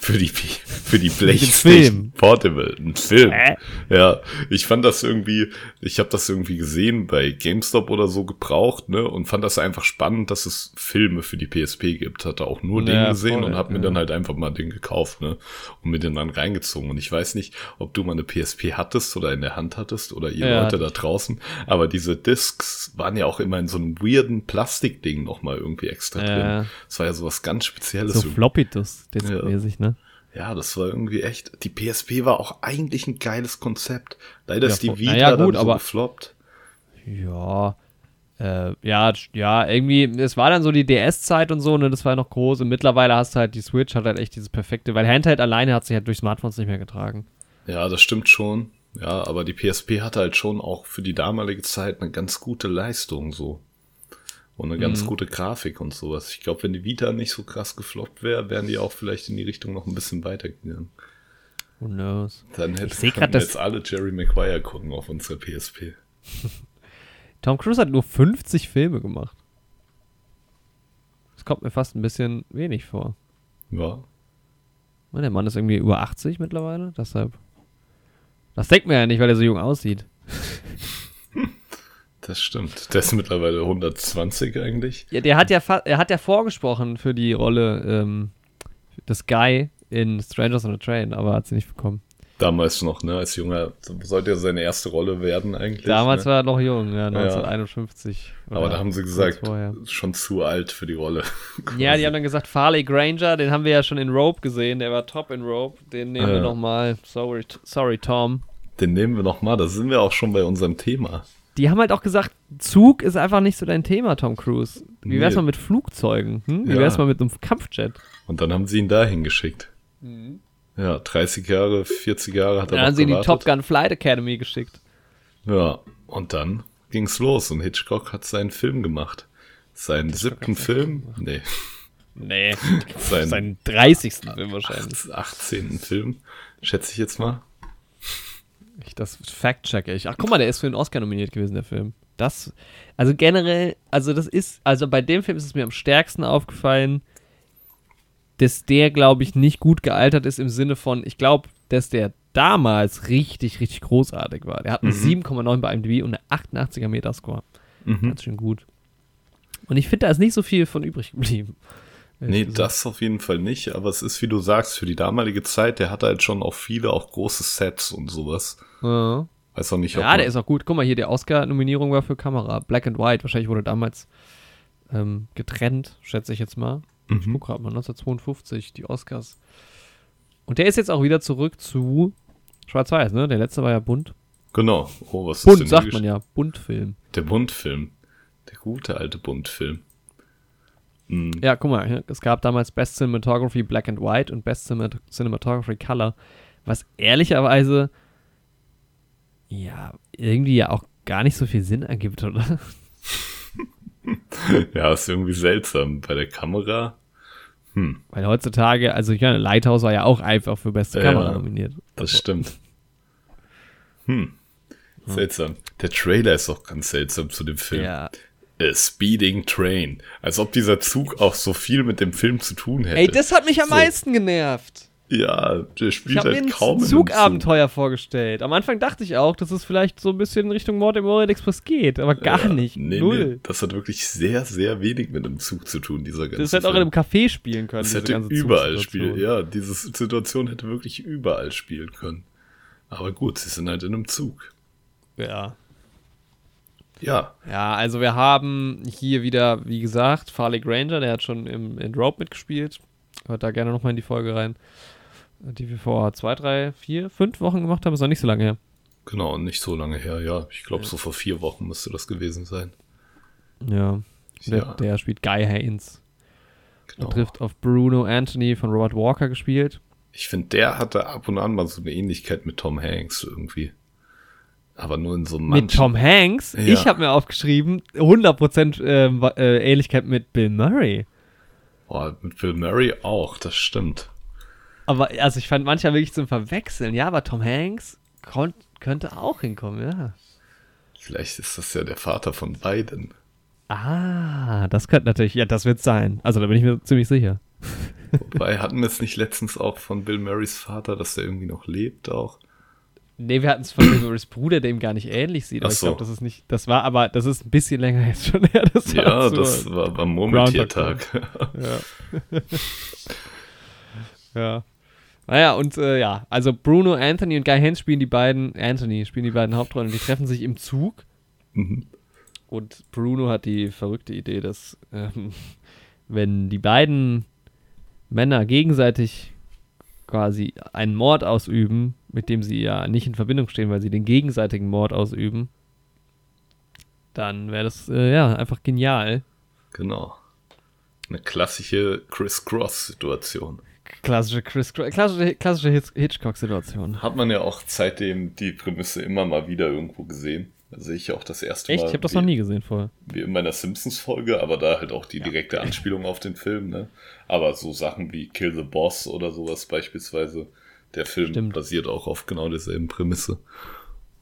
Speaker 2: Für die, für die PlayStation Portable. Ein Film. Äh? Ja, ich fand das irgendwie, ich habe das irgendwie gesehen bei GameStop oder so gebraucht, ne? Und fand das einfach spannend, dass es Filme für die PSP gibt. Hatte auch nur ja, den gesehen voll, und habe ja. mir dann halt einfach mal den gekauft, ne? Und mir den dann reingezogen. Und ich weiß nicht, ob du mal eine PSP hattest oder in der Hand hattest oder ihr ja, Leute da draußen. Aber diese Discs waren ja auch immer in so einem weirden Plastikding nochmal irgendwie extra drin. Das war ja sowas ganz Spezielles.
Speaker 1: So Floppy-Disc. Ja mäßig, ne?
Speaker 2: Ja, das war irgendwie echt. Die PSP war auch eigentlich ein geiles Konzept. Leider ja, ist die Vita
Speaker 1: ja, gut,
Speaker 2: dann so gefloppt.
Speaker 1: Ja, äh, ja, ja, irgendwie, es war dann so die DS-Zeit und so, ne, das war ja noch groß und mittlerweile hast du halt die Switch, hat halt echt dieses perfekte, weil Handheld alleine hat sich halt durch Smartphones nicht mehr getragen.
Speaker 2: Ja, das stimmt schon. Ja, aber die PSP hatte halt schon auch für die damalige Zeit eine ganz gute Leistung, so. Und eine ganz mhm. gute Grafik und sowas. Ich glaube, wenn die Vita nicht so krass gefloppt wäre, wären die auch vielleicht in die Richtung noch ein bisschen weitergegangen.
Speaker 1: Who knows?
Speaker 2: Dann hätten wir jetzt alle Jerry Maguire gucken auf unserer PSP.
Speaker 1: Tom Cruise hat nur 50 Filme gemacht. Das kommt mir fast ein bisschen wenig vor.
Speaker 2: Ja.
Speaker 1: Der Mann ist irgendwie über 80 mittlerweile, deshalb. Das denkt man ja nicht, weil er so jung aussieht.
Speaker 2: Das stimmt. Der ist mittlerweile 120 eigentlich.
Speaker 1: Ja, der hat ja, er hat ja vorgesprochen für die Rolle ähm, des Guy in Strangers on a Train, aber hat sie nicht bekommen.
Speaker 2: Damals noch, ne? Als Junger sollte ja seine erste Rolle werden eigentlich.
Speaker 1: Damals
Speaker 2: ne?
Speaker 1: war er noch jung, ja, 1951.
Speaker 2: Ja. Aber da haben sie gesagt, schon zu alt für die Rolle.
Speaker 1: ja, die haben dann gesagt, Farley Granger, den haben wir ja schon in Rope gesehen, der war top in Rope. Den nehmen ja. wir nochmal. Sorry, sorry, Tom.
Speaker 2: Den nehmen wir nochmal, da sind wir auch schon bei unserem Thema
Speaker 1: die haben halt auch gesagt, Zug ist einfach nicht so dein Thema, Tom Cruise. Wie wär's nee. mal mit Flugzeugen? Hm? Wie ja. wär's mal mit einem Kampfjet?
Speaker 2: Und dann haben sie ihn dahin geschickt. Mhm. Ja, 30 Jahre, 40 Jahre hat er
Speaker 1: Dann haben sie ihn in die Top Gun Flight Academy geschickt.
Speaker 2: Ja, und dann ging's los und Hitchcock hat seinen Film gemacht. Seinen Hitchcock siebten Film? Nee.
Speaker 1: Nee, seinen, seinen 30. Film wahrscheinlich.
Speaker 2: 18. Film, schätze ich jetzt mal.
Speaker 1: Ich das fact-checke ich. Ach, guck mal, der ist für den Oscar nominiert gewesen, der Film. Das, also generell, also das ist, also bei dem Film ist es mir am stärksten aufgefallen, dass der, glaube ich, nicht gut gealtert ist im Sinne von, ich glaube, dass der damals richtig, richtig großartig war. Der hat eine mhm. 7,9 bei IMDb und eine 88er Metascore. Mhm. Ganz schön gut. Und ich finde, da ist nicht so viel von übrig geblieben.
Speaker 2: Nee, gesagt. das auf jeden Fall nicht, aber es ist, wie du sagst, für die damalige Zeit, der hatte halt schon auch viele, auch große Sets und sowas. Ja. Weiß auch nicht,
Speaker 1: ob Ja, der ist auch gut. Guck mal hier, die Oscar-Nominierung war für Kamera. Black and White, wahrscheinlich wurde damals ähm, getrennt, schätze ich jetzt mal. Mhm. Ich guck gerade mal, 1952, die Oscars. Und der ist jetzt auch wieder zurück zu Schwarz-Weiß, ne? Der letzte war ja bunt.
Speaker 2: Genau. Oh, was
Speaker 1: Bunt, ist sagt man ja. Buntfilm.
Speaker 2: Der Buntfilm. Der gute alte Buntfilm.
Speaker 1: Mhm. Ja, guck mal, es gab damals Best Cinematography Black and White und Best Cinematography Color, was ehrlicherweise ja irgendwie ja auch gar nicht so viel Sinn ergibt, oder?
Speaker 2: ja, ist irgendwie seltsam bei der Kamera.
Speaker 1: Hm. Weil heutzutage, also ich meine, Lighthouse war ja auch einfach für beste Kamera ja, nominiert.
Speaker 2: Das also. stimmt. Hm. Seltsam. Der Trailer ist auch ganz seltsam zu dem Film. Ja. A Speeding Train. Als ob dieser Zug auch so viel mit dem Film zu tun hätte.
Speaker 1: Ey, das hat mich am so. meisten genervt.
Speaker 2: Ja, der spielt
Speaker 1: ich
Speaker 2: halt
Speaker 1: mir
Speaker 2: kaum.
Speaker 1: ein Zugabenteuer Zug. vorgestellt. Am Anfang dachte ich auch, dass es vielleicht so ein bisschen in Richtung Mord im Orient Express geht, aber gar ja, nicht. Nee, Null. Nee,
Speaker 2: das hat wirklich sehr, sehr wenig mit einem Zug zu tun, dieser ganze
Speaker 1: Das hätte auch in einem Café spielen können.
Speaker 2: Das hätte überall spielen. Ja, diese Situation hätte wirklich überall spielen können. Aber gut, sie sind halt in einem Zug.
Speaker 1: Ja.
Speaker 2: Ja.
Speaker 1: Ja, also wir haben hier wieder, wie gesagt, Farley Granger, der hat schon im, in Rope mitgespielt. Hört da gerne nochmal in die Folge rein, die wir vor zwei, drei, vier, fünf Wochen gemacht haben. Ist noch nicht so lange her.
Speaker 2: Genau, nicht so lange her, ja. Ich glaube, ja. so vor vier Wochen müsste das gewesen sein.
Speaker 1: Ja. Der, ja. der spielt Guy Haynes. Genau. Er trifft auf Bruno Anthony von Robert Walker gespielt.
Speaker 2: Ich finde, der hatte ab und an mal so eine Ähnlichkeit mit Tom Hanks irgendwie. Aber nur in so einem
Speaker 1: Mit Tom Hanks? Ja. Ich habe mir aufgeschrieben, 100% äh, äh, Ähnlichkeit mit Bill Murray.
Speaker 2: Boah, mit Bill Murray auch, das stimmt.
Speaker 1: Aber also ich fand manchmal wirklich zum Verwechseln. Ja, aber Tom Hanks könnte auch hinkommen, ja.
Speaker 2: Vielleicht ist das ja der Vater von beiden.
Speaker 1: Ah, das könnte natürlich, ja, das wird sein. Also da bin ich mir ziemlich sicher.
Speaker 2: Wobei, hatten wir es nicht letztens auch von Bill Murrays Vater, dass der irgendwie noch lebt auch?
Speaker 1: Nee, wir hatten es von Wilburys Bruder, der ihm gar nicht ähnlich sieht. Aber so. ich glaube, das ist nicht. Das war aber, das ist ein bisschen länger jetzt schon her.
Speaker 2: Das ja, das war beim Murmeltiertag.
Speaker 1: ja. ja. Naja, und äh, ja, also Bruno, Anthony und Guy Hens spielen die beiden, Anthony spielen die beiden Hauptrollen. Die treffen sich im Zug. Mhm. Und Bruno hat die verrückte Idee, dass ähm, wenn die beiden Männer gegenseitig quasi einen Mord ausüben, mit dem sie ja nicht in Verbindung stehen, weil sie den gegenseitigen Mord ausüben, dann wäre das äh, ja einfach genial.
Speaker 2: Genau. Eine klassische Chris-Cross-Situation.
Speaker 1: Klassische Chris klassische, klassische Hitchcock-Situation.
Speaker 2: Hat man ja auch seitdem die Prämisse immer mal wieder irgendwo gesehen. Da sehe ich auch das erste
Speaker 1: Echt? Mal. Echt? Ich habe das noch nie gesehen vorher.
Speaker 2: Wie in meiner Simpsons-Folge, aber da halt auch die direkte ja. Anspielung auf den Film, ne? Aber so Sachen wie Kill the Boss oder sowas beispielsweise. Der Film stimmt. basiert auch auf genau derselben Prämisse.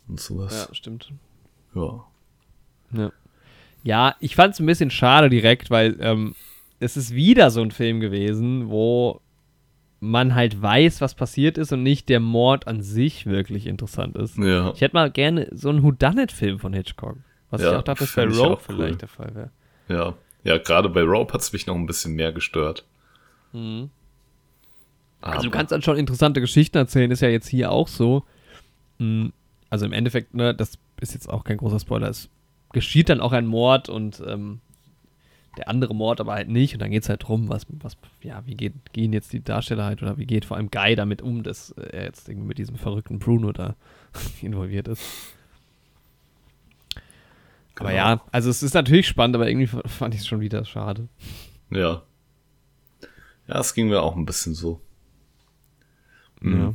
Speaker 2: Und sowas.
Speaker 1: Ja, stimmt.
Speaker 2: Ja.
Speaker 1: Ja, ja ich fand es ein bisschen schade direkt, weil ähm, es ist wieder so ein Film gewesen, wo man halt weiß, was passiert ist und nicht der Mord an sich wirklich interessant ist.
Speaker 2: Ja.
Speaker 1: Ich hätte mal gerne so einen Whodunit-Film von Hitchcock. Was ja, ich auch dachte, dass bei Rope vielleicht cool. der Fall wäre.
Speaker 2: Ja, ja gerade bei Rope hat es mich noch ein bisschen mehr gestört. Mhm.
Speaker 1: Also du kannst dann schon interessante Geschichten erzählen, ist ja jetzt hier auch so. Mhm. Also im Endeffekt, ne, das ist jetzt auch kein großer Spoiler, es geschieht dann auch ein Mord und ähm, der andere Mord aber halt nicht. Und dann geht es halt drum, was, was, ja, wie geht, gehen jetzt die Darsteller halt oder wie geht vor allem Guy damit um, dass er jetzt irgendwie mit diesem verrückten Bruno da involviert ist. Genau. Aber ja, also es ist natürlich spannend, aber irgendwie fand ich es schon wieder schade.
Speaker 2: Ja. Ja, es ging mir auch ein bisschen so.
Speaker 1: Mhm. Ja.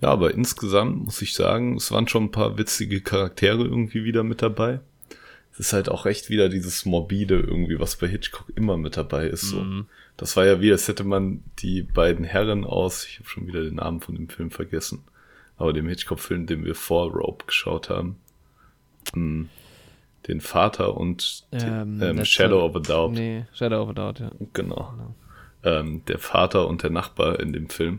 Speaker 2: Ja, aber insgesamt muss ich sagen, es waren schon ein paar witzige Charaktere irgendwie wieder mit dabei es ist halt auch recht wieder dieses Morbide irgendwie, was bei Hitchcock immer mit dabei ist. So. Mm. Das war ja wie, als hätte man die beiden Herren aus, ich habe schon wieder den Namen von dem Film vergessen, aber dem Hitchcock-Film, den wir vor Rope geschaut haben. Mm. den Vater und ähm, ähm, Shadow of a Doubt.
Speaker 1: Nee, Shadow of a Doubt, ja.
Speaker 2: Genau. genau. Ähm, der Vater und der Nachbar in dem Film.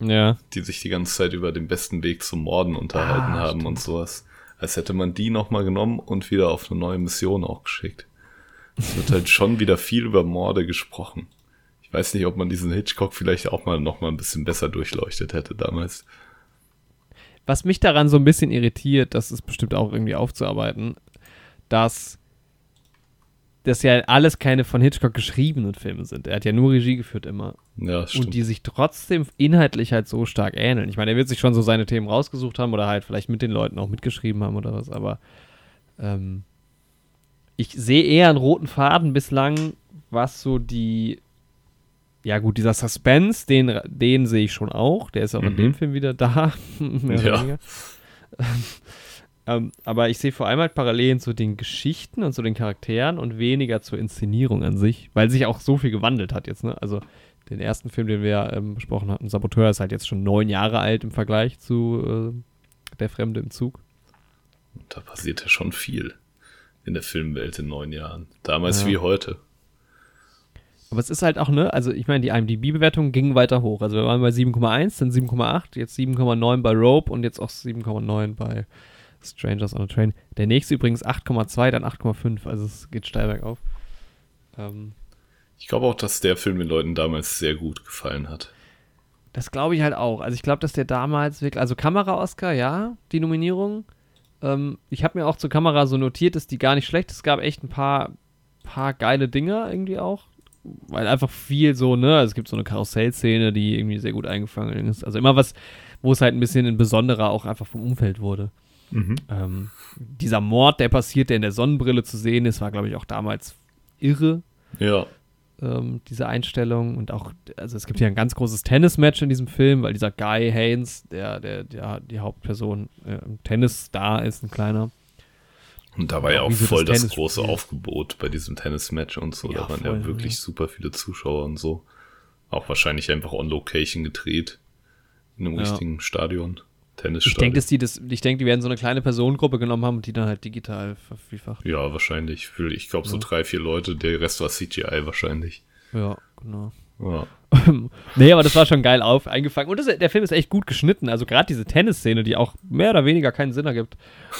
Speaker 1: Ja.
Speaker 2: Die sich die ganze Zeit über den besten Weg zum Morden unterhalten ah, haben stimmt. und sowas. Als hätte man die nochmal genommen und wieder auf eine neue Mission auch geschickt. Es wird halt schon wieder viel über Morde gesprochen. Ich weiß nicht, ob man diesen Hitchcock vielleicht auch mal noch mal ein bisschen besser durchleuchtet hätte damals.
Speaker 1: Was mich daran so ein bisschen irritiert, das ist bestimmt auch irgendwie aufzuarbeiten, dass das ja alles keine von Hitchcock geschriebenen Filme sind. Er hat ja nur Regie geführt immer.
Speaker 2: Ja, stimmt.
Speaker 1: Und die sich trotzdem inhaltlich halt so stark ähneln. Ich meine, er wird sich schon so seine Themen rausgesucht haben oder halt vielleicht mit den Leuten auch mitgeschrieben haben oder was, aber ähm, ich sehe eher einen roten Faden bislang, was so die ja gut, dieser Suspense, den, den sehe ich schon auch. Der ist auch mhm. in dem Film wieder da. ja. Ähm, aber ich sehe vor allem halt Parallelen zu den Geschichten und zu den Charakteren und weniger zur Inszenierung an sich, weil sich auch so viel gewandelt hat jetzt. Ne? Also den ersten Film, den wir ähm, besprochen hatten, Saboteur, ist halt jetzt schon neun Jahre alt im Vergleich zu äh, Der Fremde im Zug.
Speaker 2: Da passiert ja schon viel in der Filmwelt in neun Jahren. Damals ja. wie heute.
Speaker 1: Aber es ist halt auch, ne, also ich meine, die IMDb-Bewertung ging weiter hoch. Also wir waren bei 7,1, dann 7,8, jetzt 7,9 bei Rope und jetzt auch 7,9 bei Strangers on a Train. Der nächste übrigens 8,2, dann 8,5. Also es geht steil bergauf.
Speaker 2: Ähm, ich glaube auch, dass der Film den Leuten damals sehr gut gefallen hat.
Speaker 1: Das glaube ich halt auch. Also ich glaube, dass der damals wirklich, also Kamera-Oscar, ja, die Nominierung. Ähm, ich habe mir auch zur Kamera so notiert, dass die gar nicht schlecht. Es gab echt ein paar, paar geile Dinger irgendwie auch weil einfach viel so, ne, also es gibt so eine Karussellszene, die irgendwie sehr gut eingefangen ist. Also immer was, wo es halt ein bisschen ein besonderer auch einfach vom Umfeld wurde. Mhm. Ähm, dieser Mord, der passiert, der in der Sonnenbrille zu sehen ist, war, glaube ich, auch damals irre.
Speaker 2: Ja.
Speaker 1: Ähm, diese Einstellung und auch, also es gibt ja ein ganz großes Tennismatch in diesem Film, weil dieser Guy Haynes, der, der, der die Hauptperson äh, im Tennis da ist, ein kleiner,
Speaker 2: und da war ja auch voll das, das große Aufgebot bei diesem Tennismatch und so. Ja, da waren voll, ja wirklich ja. super viele Zuschauer und so. Auch wahrscheinlich einfach on Location gedreht. In einem ja. richtigen Stadion.
Speaker 1: Tennisstadion. Ich denke, die, ich denke, die werden so eine kleine Personengruppe genommen haben und die dann halt digital vervielfacht.
Speaker 2: Ja, wahrscheinlich. Ich glaube, so drei, vier Leute. Der Rest war CGI wahrscheinlich.
Speaker 1: Ja, genau.
Speaker 2: Ja.
Speaker 1: nee, aber das war schon geil auf, eingefangen. Und das, der Film ist echt gut geschnitten. Also gerade diese Tennisszene, die auch mehr oder weniger keinen Sinn ergibt.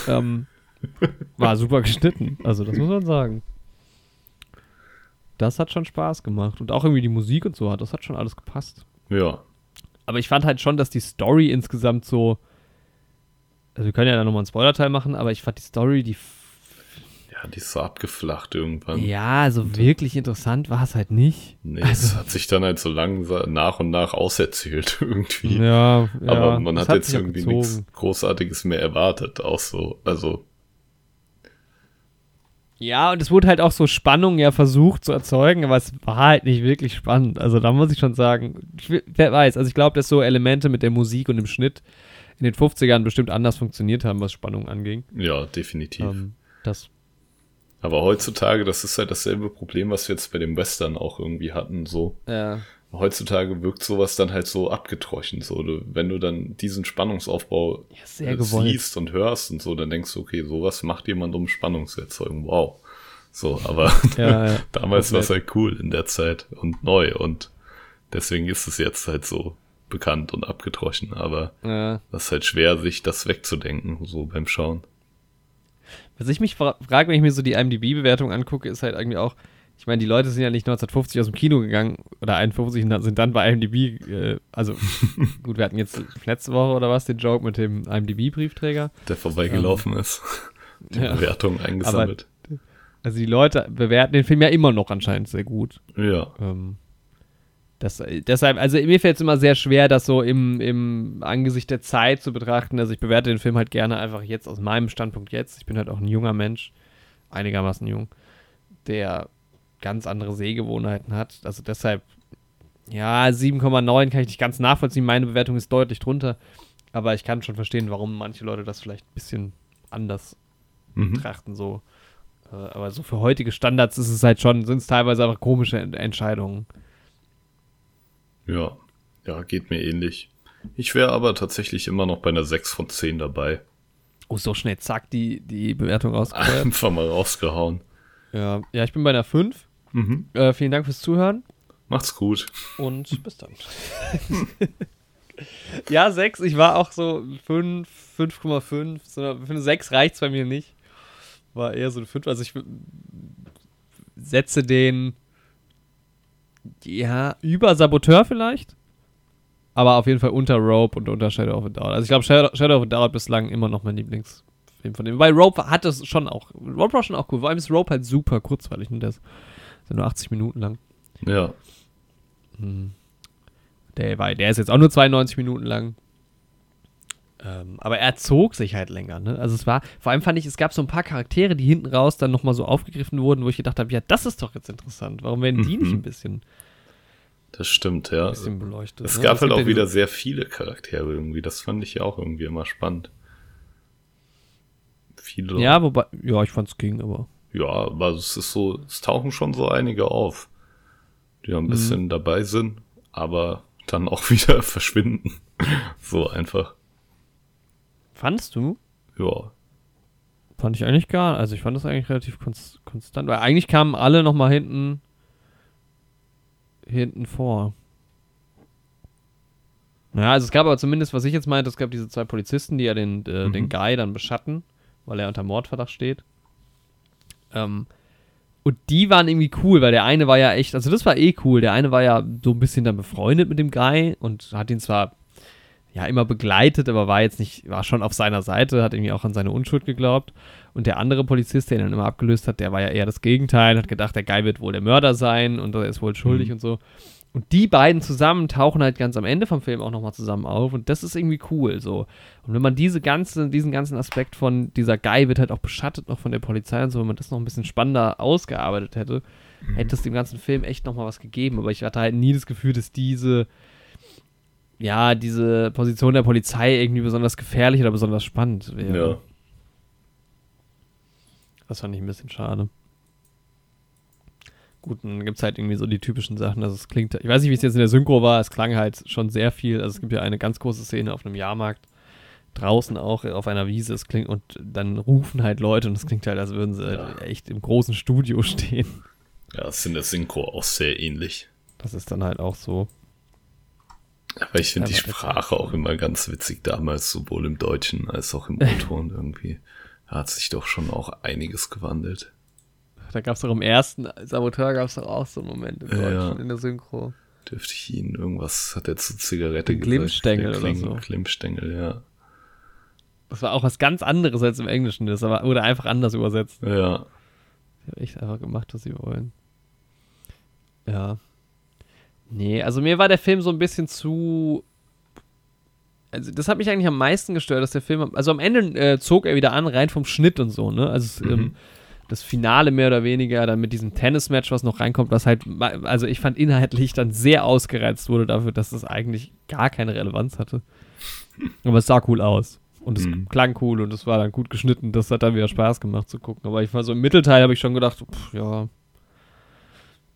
Speaker 1: Ähm, war super geschnitten. Also, das muss man sagen. Das hat schon Spaß gemacht. Und auch irgendwie die Musik und so hat, das hat schon alles gepasst.
Speaker 2: Ja.
Speaker 1: Aber ich fand halt schon, dass die Story insgesamt so. Also, wir können ja da nochmal einen Spoiler-Teil machen, aber ich fand die Story, die
Speaker 2: ja, die ist so abgeflacht irgendwann.
Speaker 1: Ja, also und wirklich interessant war es halt nicht.
Speaker 2: Nee,
Speaker 1: also,
Speaker 2: es hat sich dann halt so langsam nach und nach auserzählt irgendwie.
Speaker 1: Ja, ja
Speaker 2: Aber man hat, hat jetzt irgendwie nichts Großartiges mehr erwartet, auch so. Also
Speaker 1: ja, und es wurde halt auch so Spannung ja versucht zu erzeugen, aber es war halt nicht wirklich spannend. Also da muss ich schon sagen, ich, wer weiß, also ich glaube, dass so Elemente mit der Musik und dem Schnitt in den 50ern bestimmt anders funktioniert haben, was Spannung anging.
Speaker 2: Ja, definitiv. Ähm,
Speaker 1: das.
Speaker 2: Aber heutzutage, das ist halt dasselbe Problem, was wir jetzt bei dem Western auch irgendwie hatten, so.
Speaker 1: Ja
Speaker 2: heutzutage wirkt sowas dann halt so abgetroschen. So, wenn du dann diesen Spannungsaufbau
Speaker 1: ja, siehst
Speaker 2: und hörst und so, dann denkst du, okay, sowas macht jemand um Spannung zu erzeugen. Wow. So, aber
Speaker 1: ja,
Speaker 2: damals war es halt cool in der Zeit und neu und deswegen ist es jetzt halt so bekannt und abgetroschen, aber
Speaker 1: ja.
Speaker 2: das ist halt schwer, sich das wegzudenken, so beim Schauen.
Speaker 1: Was ich mich frage, wenn ich mir so die IMDb-Bewertung angucke, ist halt irgendwie auch, ich meine, die Leute sind ja nicht 1950 aus dem Kino gegangen oder 51 und sind dann bei IMDb, äh, also gut, wir hatten jetzt letzte Woche oder was den Joke mit dem IMDb-Briefträger.
Speaker 2: Der vorbeigelaufen ähm, ist. Die ja. Bewertung eingesammelt.
Speaker 1: Aber, also die Leute bewerten den Film ja immer noch anscheinend sehr gut.
Speaker 2: Ja.
Speaker 1: Ähm, das, deshalb, also mir fällt es immer sehr schwer, das so im, im Angesicht der Zeit zu betrachten. Also ich bewerte den Film halt gerne einfach jetzt aus meinem Standpunkt jetzt. Ich bin halt auch ein junger Mensch, einigermaßen jung, der ganz andere Sehgewohnheiten hat. Also deshalb, ja, 7,9 kann ich nicht ganz nachvollziehen. Meine Bewertung ist deutlich drunter. Aber ich kann schon verstehen, warum manche Leute das vielleicht ein bisschen anders mhm. betrachten. So. Äh, aber so für heutige Standards ist es halt schon, sind es teilweise einfach komische Entscheidungen.
Speaker 2: Ja, ja, geht mir ähnlich. Ich wäre aber tatsächlich immer noch bei einer 6 von 10 dabei.
Speaker 1: Oh, so schnell, zack, die, die Bewertung
Speaker 2: rausgehauen. Einfach mal rausgehauen.
Speaker 1: Ja, ja ich bin bei einer 5. Mhm. Äh, vielen Dank fürs Zuhören.
Speaker 2: Macht's gut.
Speaker 1: Und bis dann. ja, 6. Ich war auch so 5, 5,5. So für eine 6 reicht's bei mir nicht. War eher so eine 5. Also ich setze den ja, über Saboteur vielleicht. Aber auf jeden Fall unter Rope und unter Shadow of a Doubt. Also ich glaube, Shadow, Shadow of a Doubt bislang immer noch mein Lieblingsfilm von dem. Weil Rope hat das schon auch. Rope war schon auch cool. Vor allem ist Rope halt super kurzweilig. Ne? Der ist, ist nur 80 Minuten lang.
Speaker 2: Ja.
Speaker 1: Hm. Der, war, der ist jetzt auch nur 92 Minuten lang. Ähm, aber er zog sich halt länger, ne? Also es war, vor allem fand ich, es gab so ein paar Charaktere, die hinten raus dann nochmal so aufgegriffen wurden, wo ich gedacht habe, ja, das ist doch jetzt interessant. Warum werden die mhm. nicht ein bisschen
Speaker 2: das stimmt, ja.
Speaker 1: Ein bisschen beleuchtet.
Speaker 2: Es ne? gab halt auch wieder sehr viele Charaktere irgendwie. Das fand ich ja auch irgendwie immer spannend.
Speaker 1: Viele. Ja, wobei, ja, ich fand's ging, aber.
Speaker 2: Ja, aber es ist so, es tauchen schon so einige auf, die ein bisschen mhm. dabei sind, aber dann auch wieder verschwinden. so einfach.
Speaker 1: Fandest du?
Speaker 2: Ja.
Speaker 1: Fand ich eigentlich gar, also ich fand das eigentlich relativ konstant, weil eigentlich kamen alle nochmal hinten hinten vor. Naja, also es gab aber zumindest, was ich jetzt meinte, es gab diese zwei Polizisten, die ja den, äh, mhm. den Guy dann beschatten, weil er unter Mordverdacht steht. Ähm, und die waren irgendwie cool, weil der eine war ja echt, also das war eh cool. Der eine war ja so ein bisschen dann befreundet mit dem Guy und hat ihn zwar ja immer begleitet, aber war jetzt nicht, war schon auf seiner Seite, hat irgendwie auch an seine Unschuld geglaubt. Und der andere Polizist, der ihn dann immer abgelöst hat, der war ja eher das Gegenteil, hat gedacht, der Guy wird wohl der Mörder sein und er ist wohl schuldig mhm. und so. Und die beiden zusammen tauchen halt ganz am Ende vom Film auch nochmal zusammen auf und das ist irgendwie cool so. Und wenn man diese ganze, diesen ganzen Aspekt von dieser Guy wird halt auch beschattet noch von der Polizei und so, wenn man das noch ein bisschen spannender ausgearbeitet hätte, mhm. hätte es dem ganzen Film echt nochmal was gegeben. Aber ich hatte halt nie das Gefühl, dass diese ja, diese Position der Polizei irgendwie besonders gefährlich oder besonders spannend wäre. Ja. Das fand ich ein bisschen schade. Gut, dann gibt es halt irgendwie so die typischen Sachen. Also es klingt, ich weiß nicht, wie es jetzt in der Synchro war, es klang halt schon sehr viel. Also es gibt ja eine ganz große Szene auf einem Jahrmarkt, draußen auch auf einer Wiese, es klingt, und dann rufen halt Leute und es klingt halt, als würden sie ja. echt im großen Studio stehen.
Speaker 2: Ja, es ist in der Synchro auch sehr ähnlich.
Speaker 1: Das ist dann halt auch so.
Speaker 2: Aber ich finde die Sprache auch immer ganz witzig damals, sowohl im Deutschen als auch im O-Ton irgendwie. Da hat sich doch schon auch einiges gewandelt.
Speaker 1: Da gab es doch im ersten Saboteur gab es doch auch so einen Moment im Deutschen, ja. in der Synchro.
Speaker 2: Dürfte ich ihn irgendwas, hat er zur Zigarette
Speaker 1: gesagt. Klimmstängel oder so.
Speaker 2: Klimmstängel, ja.
Speaker 1: Das war auch was ganz anderes als im Englischen. Das wurde einfach anders übersetzt.
Speaker 2: Ja.
Speaker 1: Die haben echt einfach gemacht, was sie wollen. Ja. Nee, also mir war der Film so ein bisschen zu. Also, das hat mich eigentlich am meisten gestört, dass der Film. Also, am Ende äh, zog er wieder an, rein vom Schnitt und so, ne? Also, mhm. ähm, das Finale mehr oder weniger, dann mit diesem Tennismatch, was noch reinkommt, was halt, also ich fand inhaltlich dann sehr ausgereizt wurde dafür, dass das eigentlich gar keine Relevanz hatte. Aber es sah cool aus. Und es mhm. klang cool und es war dann gut geschnitten. Das hat dann wieder Spaß gemacht zu gucken. Aber ich war so im Mittelteil, habe ich schon gedacht, pff, ja,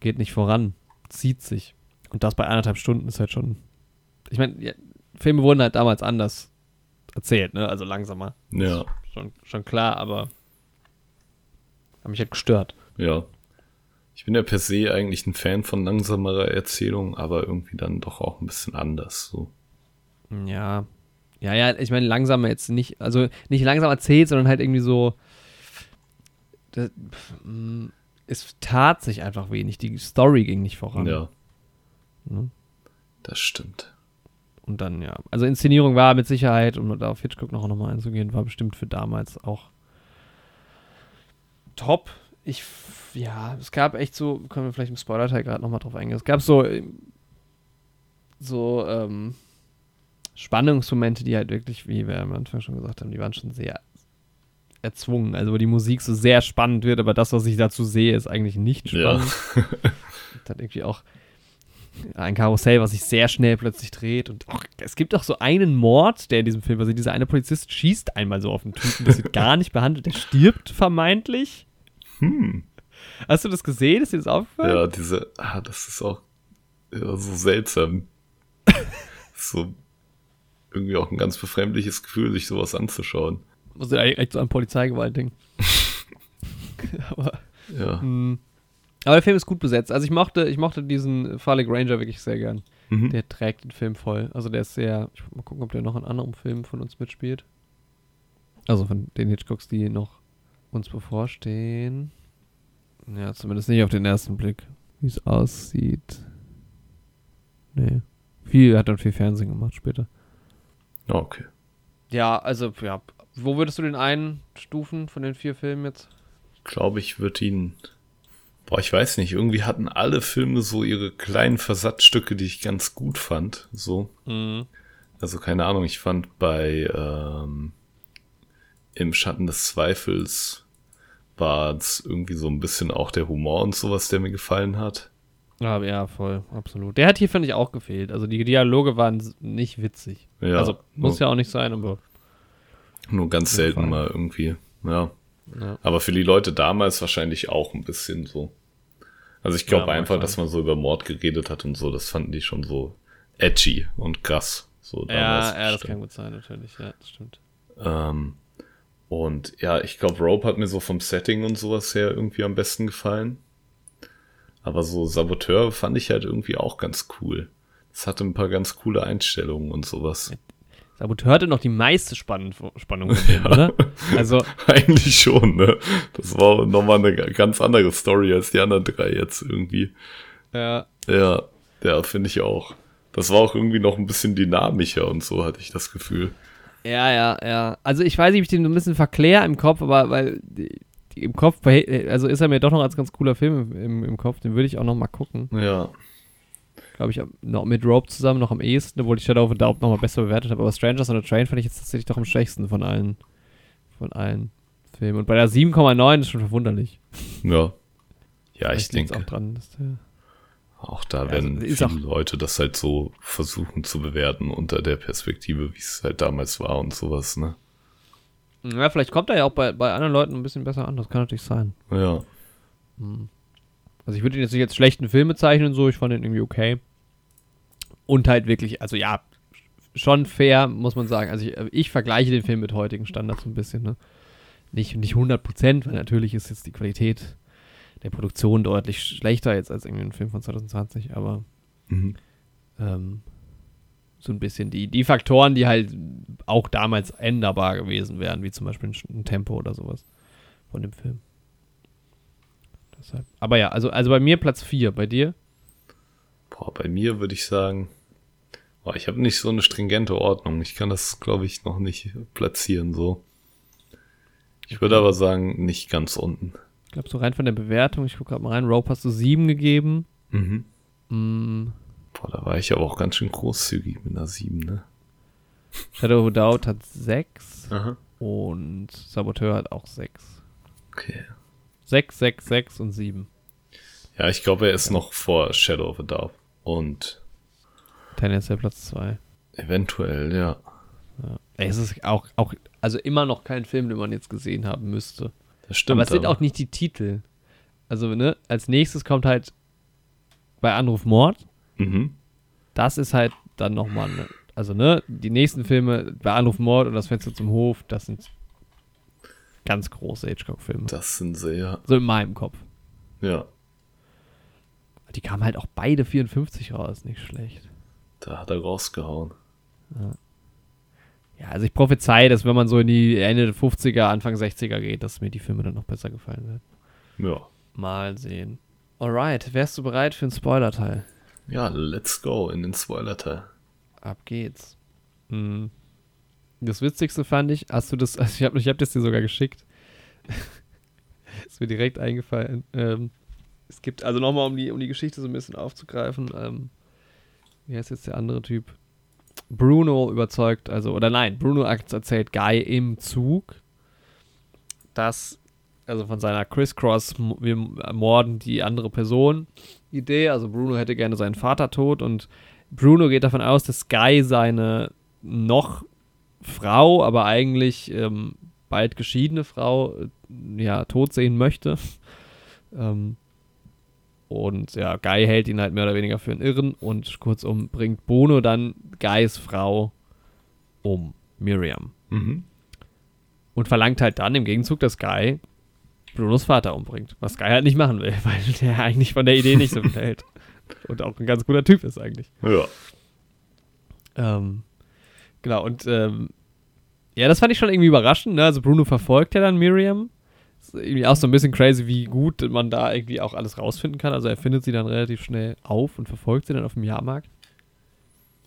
Speaker 1: geht nicht voran. Zieht sich. Und das bei anderthalb Stunden ist halt schon. Ich meine, ja, Filme wurden halt damals anders erzählt, ne? Also langsamer.
Speaker 2: Ja.
Speaker 1: Schon, schon klar, aber hat mich halt gestört.
Speaker 2: Ja. Ich bin ja per se eigentlich ein Fan von langsamerer Erzählung, aber irgendwie dann doch auch ein bisschen anders. So.
Speaker 1: Ja. Ja, ja, ich meine, langsamer jetzt nicht, also nicht langsam erzählt, sondern halt irgendwie so. Das, mm, es tat sich einfach wenig. Die Story ging nicht voran.
Speaker 2: Ja. Ne? Das stimmt.
Speaker 1: Und dann, ja. Also Inszenierung war mit Sicherheit, um da auf Hitchcock noch, noch mal einzugehen, war bestimmt für damals auch top. Ich, ja, es gab echt so, können wir vielleicht im Spoiler-Teil gerade nochmal drauf eingehen. Es gab so, so, ähm, Spannungsmomente, die halt wirklich, wie wir am Anfang schon gesagt haben, die waren schon sehr erzwungen. Also wo die Musik so sehr spannend wird, aber das, was ich dazu sehe, ist eigentlich nicht spannend. Ja. dann irgendwie auch ein Karussell, was sich sehr schnell plötzlich dreht. Und auch, es gibt auch so einen Mord, der in diesem Film passiert. Dieser eine Polizist schießt einmal so auf den Typen, das wird gar nicht behandelt. Der stirbt vermeintlich.
Speaker 2: Hm.
Speaker 1: Hast du das gesehen? Ist dir das aufgefallen?
Speaker 2: Ja, diese, ah, das ist auch ja, so seltsam. so irgendwie auch ein ganz befremdliches Gefühl, sich sowas anzuschauen.
Speaker 1: Muss ja direkt so an Polizeigewalt denken. aber, ja. Mh, hm. Aber der Film ist gut besetzt. Also ich mochte, ich mochte diesen Farley Granger wirklich sehr gern. Mhm. Der trägt den Film voll. Also der ist sehr. Ich mal gucken, ob der noch in anderen Filmen von uns mitspielt. Also von den Hitchcocks, die noch uns bevorstehen. Ja, zumindest nicht auf den ersten Blick, wie es aussieht. Nee. Viel, hat dann viel Fernsehen gemacht später.
Speaker 2: Okay.
Speaker 1: Ja, also, ja. Wo würdest du den einstufen von den vier Filmen jetzt?
Speaker 2: Ich glaube, ich würde ihn. Boah, ich weiß nicht. Irgendwie hatten alle Filme so ihre kleinen Versatzstücke, die ich ganz gut fand. So. Mhm. Also, keine Ahnung, ich fand bei ähm, Im Schatten des Zweifels war es irgendwie so ein bisschen auch der Humor und sowas, der mir gefallen hat.
Speaker 1: Ja, ja, voll, absolut. Der hat hier, finde ich, auch gefehlt. Also die Dialoge waren nicht witzig. Ja, also muss ja auch nicht sein, aber.
Speaker 2: Nur ganz selten Fall. mal irgendwie. Ja. ja. Aber für die Leute damals wahrscheinlich auch ein bisschen so. Also ich glaube ja, einfach, dass man so über Mord geredet hat und so, das fanden die schon so edgy und krass. So
Speaker 1: damals ja, ja, das kann gut sein, natürlich, ja, das stimmt.
Speaker 2: Ähm, und ja, ich glaube, Rope hat mir so vom Setting und sowas her irgendwie am besten gefallen. Aber so Saboteur fand ich halt irgendwie auch ganz cool. Es hatte ein paar ganz coole Einstellungen und sowas.
Speaker 1: Saboteur hatte noch die meiste Spann Spannung, dem, ja. oder?
Speaker 2: Also eigentlich schon, ne? Das war nochmal eine ganz andere Story als die anderen drei jetzt irgendwie.
Speaker 1: Ja.
Speaker 2: Ja, ja, finde ich auch. Das war auch irgendwie noch ein bisschen dynamischer und so, hatte ich das Gefühl.
Speaker 1: Ja, ja, ja. Also ich weiß nicht, ob ich den ein bisschen verkläre im Kopf, aber weil im Kopf, also ist er mir doch noch als ganz cooler Film im, im Kopf, den würde ich auch noch mal gucken.
Speaker 2: Ja.
Speaker 1: Glaube ich, noch mit Rope zusammen noch am ehesten, obwohl ich Shadow of a Doubt noch mal besser bewertet habe. Aber Strangers on a Train fand ich jetzt tatsächlich doch am schwächsten von allen, von allen Filmen. Und bei der 7,9 ist schon verwunderlich.
Speaker 2: Ja. Ja, ich denke.
Speaker 1: Auch dran, dass der
Speaker 2: auch da werden also, viele Leute das halt so versuchen zu bewerten unter der Perspektive, wie es halt damals war und sowas, ne?
Speaker 1: Ja, vielleicht kommt er ja auch bei, bei anderen Leuten ein bisschen besser an, das kann natürlich sein.
Speaker 2: Ja.
Speaker 1: Hm. Also ich würde ihn jetzt nicht als schlechten Film bezeichnen, so, ich fand ihn irgendwie okay. Und halt wirklich, also ja, schon fair, muss man sagen. Also ich, ich vergleiche den Film mit heutigen Standards ein bisschen, ne? Nicht, nicht 100 Prozent, weil natürlich ist jetzt die Qualität der Produktion deutlich schlechter jetzt als irgendwie ein Film von 2020, aber mhm. ähm, so ein bisschen die, die Faktoren, die halt auch damals änderbar gewesen wären, wie zum Beispiel ein, Tempo oder sowas von dem Film. Deshalb. Aber ja, also, also bei mir Platz 4, bei dir?
Speaker 2: Boah, bei mir würde ich sagen, ich habe nicht so eine stringente Ordnung. Ich kann das, glaube ich, noch nicht platzieren so. Ich würde aber sagen, nicht ganz unten.
Speaker 1: Ich glaube, so rein von der Bewertung, ich gucke gerade mal rein, Rope hast du sieben gegeben.
Speaker 2: Mhm. Mm. Boah, da war ich aber auch ganz schön großzügig mit einer sieben, ne?
Speaker 1: Shadow of Doubt hat sechs. Aha. Und Saboteur hat auch sechs.
Speaker 2: Okay.
Speaker 1: Sechs, sechs, sechs und sieben.
Speaker 2: Ja, ich glaube, er ist noch vor Shadow of a Doubt. Und.
Speaker 1: Tendenziell Platz zwei.
Speaker 2: Eventuell, ja.
Speaker 1: ja. Es ist auch, auch, also immer noch kein Film, den man jetzt gesehen haben müsste.
Speaker 2: Das stimmt.
Speaker 1: Aber es sind auch nicht die Titel. Also, ne, als nächstes kommt halt bei Anruf Mord.
Speaker 2: Mhm.
Speaker 1: Das ist halt dann nochmal, ne, also, ne, die nächsten Filme bei Anruf Mord und das Fenster zum Hof, das sind ganz große Hitchcock-Filme.
Speaker 2: Das sind sehr.
Speaker 1: So in meinem Kopf.
Speaker 2: Ja.
Speaker 1: Die kamen halt auch beide 54 raus, nicht schlecht.
Speaker 2: Da hat er rausgehauen.
Speaker 1: Ja. Ja, also ich prophezei, dass wenn man so in die Ende der 50er, Anfang 60er geht, dass mir die Filme dann noch besser gefallen werden.
Speaker 2: Ja.
Speaker 1: Mal sehen. Alright, wärst du bereit für einen Spoiler-Teil?
Speaker 2: Ja, let's go in den Spoiler-Teil.
Speaker 1: Ab geht's. Mhm. Das Witzigste fand ich, hast du das, also ich habe ich hab das dir sogar geschickt. ist mir direkt eingefallen. Ähm, es gibt, also nochmal, um die, um die Geschichte so ein bisschen aufzugreifen, ähm, wie heißt jetzt der andere Typ? Bruno überzeugt, also, oder nein, Bruno erzählt Guy im Zug, dass, also von seiner Crisscross, wir morden die andere Person Idee, also Bruno hätte gerne seinen Vater tot und Bruno geht davon aus, dass Guy seine noch Frau, aber eigentlich ähm, bald geschiedene Frau, äh, ja, tot sehen möchte. ähm, und ja, Guy hält ihn halt mehr oder weniger für einen Irren und kurzum bringt Bono dann Guys Frau um, Miriam.
Speaker 2: Mhm.
Speaker 1: Und verlangt halt dann im Gegenzug, dass Guy Brunos Vater umbringt. Was Guy halt nicht machen will, weil der eigentlich von der Idee nicht so hält. Und auch ein ganz guter Typ ist eigentlich.
Speaker 2: Ja.
Speaker 1: Ähm, genau, und ähm, ja, das fand ich schon irgendwie überraschend. Ne? Also Bruno verfolgt ja dann Miriam. Ist irgendwie auch so ein bisschen crazy, wie gut man da irgendwie auch alles rausfinden kann. Also er findet sie dann relativ schnell auf und verfolgt sie dann auf dem Jahrmarkt.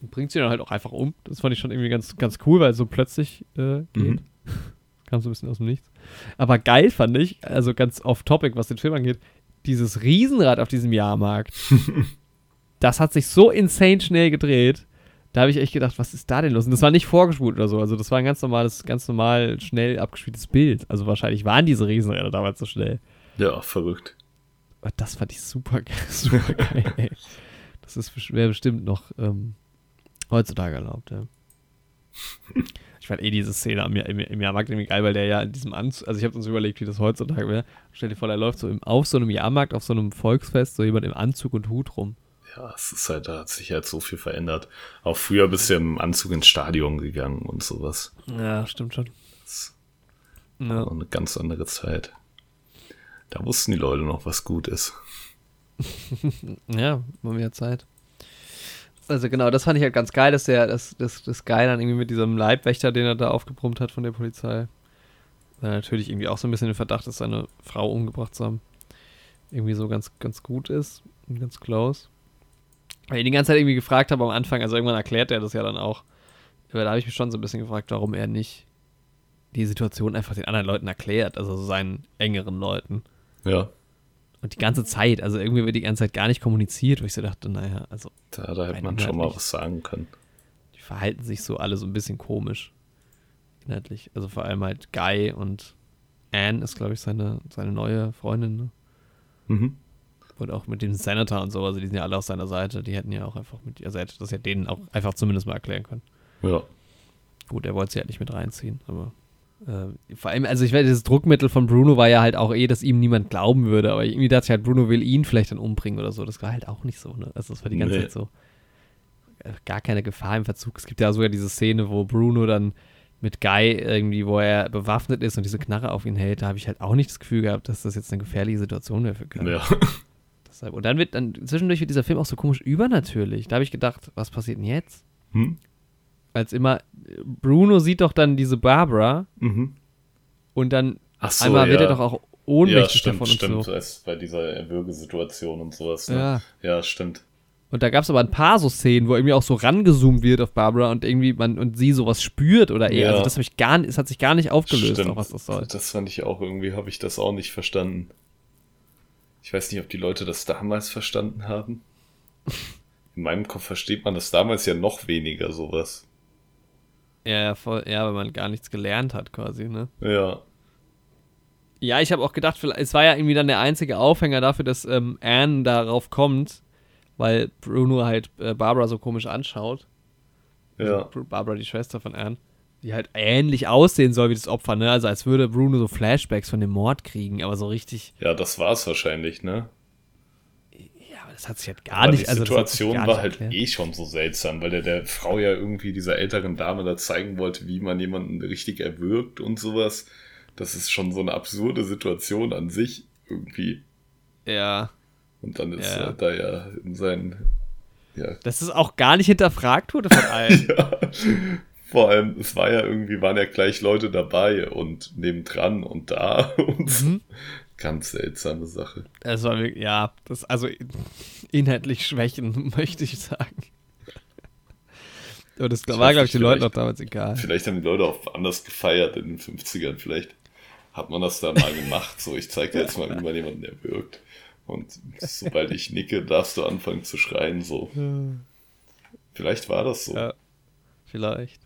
Speaker 1: Und bringt sie dann halt auch einfach um. Das fand ich schon irgendwie ganz, ganz cool, weil es so plötzlich äh, geht. Mhm. Kam so ein bisschen aus dem Nichts. Aber geil fand ich, also ganz off-topic, was den Film angeht, dieses Riesenrad auf diesem Jahrmarkt. das hat sich so insane schnell gedreht. Da habe ich echt gedacht, was ist da denn los? Und das war nicht vorgespult oder so. Also das war ein ganz normales, ganz normal schnell abgespieltes Bild. Also wahrscheinlich waren diese Riesenräder damals so schnell.
Speaker 2: Ja, verrückt.
Speaker 1: Aber das fand ich super, super geil, ey. Das wäre bestimmt noch ähm, heutzutage erlaubt, ja. Ich fand eh diese Szene im, im, im Jahrmarkt irgendwie geil, weil der ja in diesem Anzug, also ich habe uns überlegt, wie das heutzutage wäre. Stell dir vor, der läuft so im, auf so einem Jahrmarkt, auf so einem Volksfest, so jemand im Anzug und Hut rum.
Speaker 2: Ja, es ist halt, da hat sich halt so viel verändert. Auch früher bist du ja im Anzug ins Stadion gegangen und sowas.
Speaker 1: Ja, stimmt schon.
Speaker 2: Das war ja. eine ganz andere Zeit. Da wussten die Leute noch, was gut ist.
Speaker 1: ja, mal mehr Zeit. Also genau, das fand ich halt ganz geil, dass der, das, das, das geil dann irgendwie mit diesem Leibwächter, den er da aufgebrummt hat von der Polizei, der natürlich irgendwie auch so ein bisschen den Verdacht ist, seine Frau umgebracht zu haben, irgendwie so ganz, ganz gut ist und ganz close. Weil ich die ganze Zeit irgendwie gefragt habe am Anfang, also irgendwann erklärt er das ja dann auch. Aber da habe ich mich schon so ein bisschen gefragt, warum er nicht die Situation einfach den anderen Leuten erklärt, also seinen engeren Leuten.
Speaker 2: Ja.
Speaker 1: Und die ganze Zeit, also irgendwie wird die ganze Zeit gar nicht kommuniziert, wo ich so dachte, naja, also.
Speaker 2: Da, da hätte man schon mal was sagen können.
Speaker 1: Die verhalten sich so alle so ein bisschen komisch. Inhaltlich. Also vor allem halt Guy und Anne ist, glaube ich, seine, seine neue Freundin. Ne? Mhm. Und auch mit dem Senator und so, also die sind ja alle auf seiner Seite. Die hätten ja auch einfach mit, also er hätte das ja denen auch einfach zumindest mal erklären können.
Speaker 2: Ja.
Speaker 1: Gut, er wollte sie halt nicht mit reinziehen, aber äh, vor allem, also ich weiß, das Druckmittel von Bruno war ja halt auch eh, dass ihm niemand glauben würde, aber irgendwie dachte ich halt, Bruno will ihn vielleicht dann umbringen oder so. Das war halt auch nicht so, ne? Also das war die ganze nee. Zeit so. Äh, gar keine Gefahr im Verzug. Es gibt ja sogar diese Szene, wo Bruno dann mit Guy irgendwie, wo er bewaffnet ist und diese Knarre auf ihn hält, da habe ich halt auch nicht das Gefühl gehabt, dass das jetzt eine gefährliche Situation wäre für Guy. Ja. Deshalb, und dann wird dann zwischendurch wird dieser Film auch so komisch übernatürlich. Da habe ich gedacht, was passiert denn jetzt? Hm? als immer, Bruno sieht doch dann diese Barbara mhm. und dann
Speaker 2: so,
Speaker 1: einmal
Speaker 2: ja.
Speaker 1: wird er doch auch ohnmächtig
Speaker 2: ja, stimmt,
Speaker 1: davon
Speaker 2: stimmt,
Speaker 1: und so.
Speaker 2: bei dieser Erwürgesituation und sowas. Ne?
Speaker 1: Ja.
Speaker 2: ja, stimmt.
Speaker 1: Und da gab es aber ein paar so Szenen, wo irgendwie auch so rangezoomt wird auf Barbara und irgendwie man und sie sowas spürt oder eher. Ja. Also das habe ich gar nicht, es hat sich gar nicht aufgelöst, auch was das soll.
Speaker 2: Das fand ich auch irgendwie, habe ich das auch nicht verstanden. Ich weiß nicht, ob die Leute das damals verstanden haben. In meinem Kopf versteht man das damals ja noch weniger sowas.
Speaker 1: Ja, voll, ja, weil man gar nichts gelernt hat quasi, ne?
Speaker 2: Ja.
Speaker 1: Ja, ich habe auch gedacht, es war ja irgendwie dann der einzige Aufhänger dafür, dass ähm, Anne darauf kommt, weil Bruno halt äh, Barbara so komisch anschaut.
Speaker 2: Ja.
Speaker 1: Also Barbara, die Schwester von Anne. Die halt ähnlich aussehen soll wie das Opfer, ne? Also als würde Bruno so Flashbacks von dem Mord kriegen, aber so richtig.
Speaker 2: Ja, das war es wahrscheinlich, ne?
Speaker 1: das hat sich halt gar aber nicht.
Speaker 2: Die also Situation war halt erklärt. eh schon so seltsam, weil er der Frau ja irgendwie dieser älteren Dame da zeigen wollte, wie man jemanden richtig erwürgt und sowas. Das ist schon so eine absurde Situation an sich irgendwie.
Speaker 1: Ja.
Speaker 2: Und dann ist ja. er da ja in seinen. Ja.
Speaker 1: Das ist auch gar nicht hinterfragt wurde von allen.
Speaker 2: ja. Vor allem, es war ja irgendwie, waren ja gleich Leute dabei und nebendran und da und mhm. Ganz seltsame Sache.
Speaker 1: Es war ja, das, also inhaltlich Schwächen, möchte ich sagen. Aber das ich war, glaube ich, den Leuten auch damals egal.
Speaker 2: Vielleicht haben die Leute auch anders gefeiert in den 50ern. Vielleicht hat man das da mal gemacht. So, ich zeige dir jetzt mal, wie man jemanden erwürgt. Und sobald ich nicke, darfst du anfangen zu schreien. So. Vielleicht war das so.
Speaker 1: Ja, vielleicht.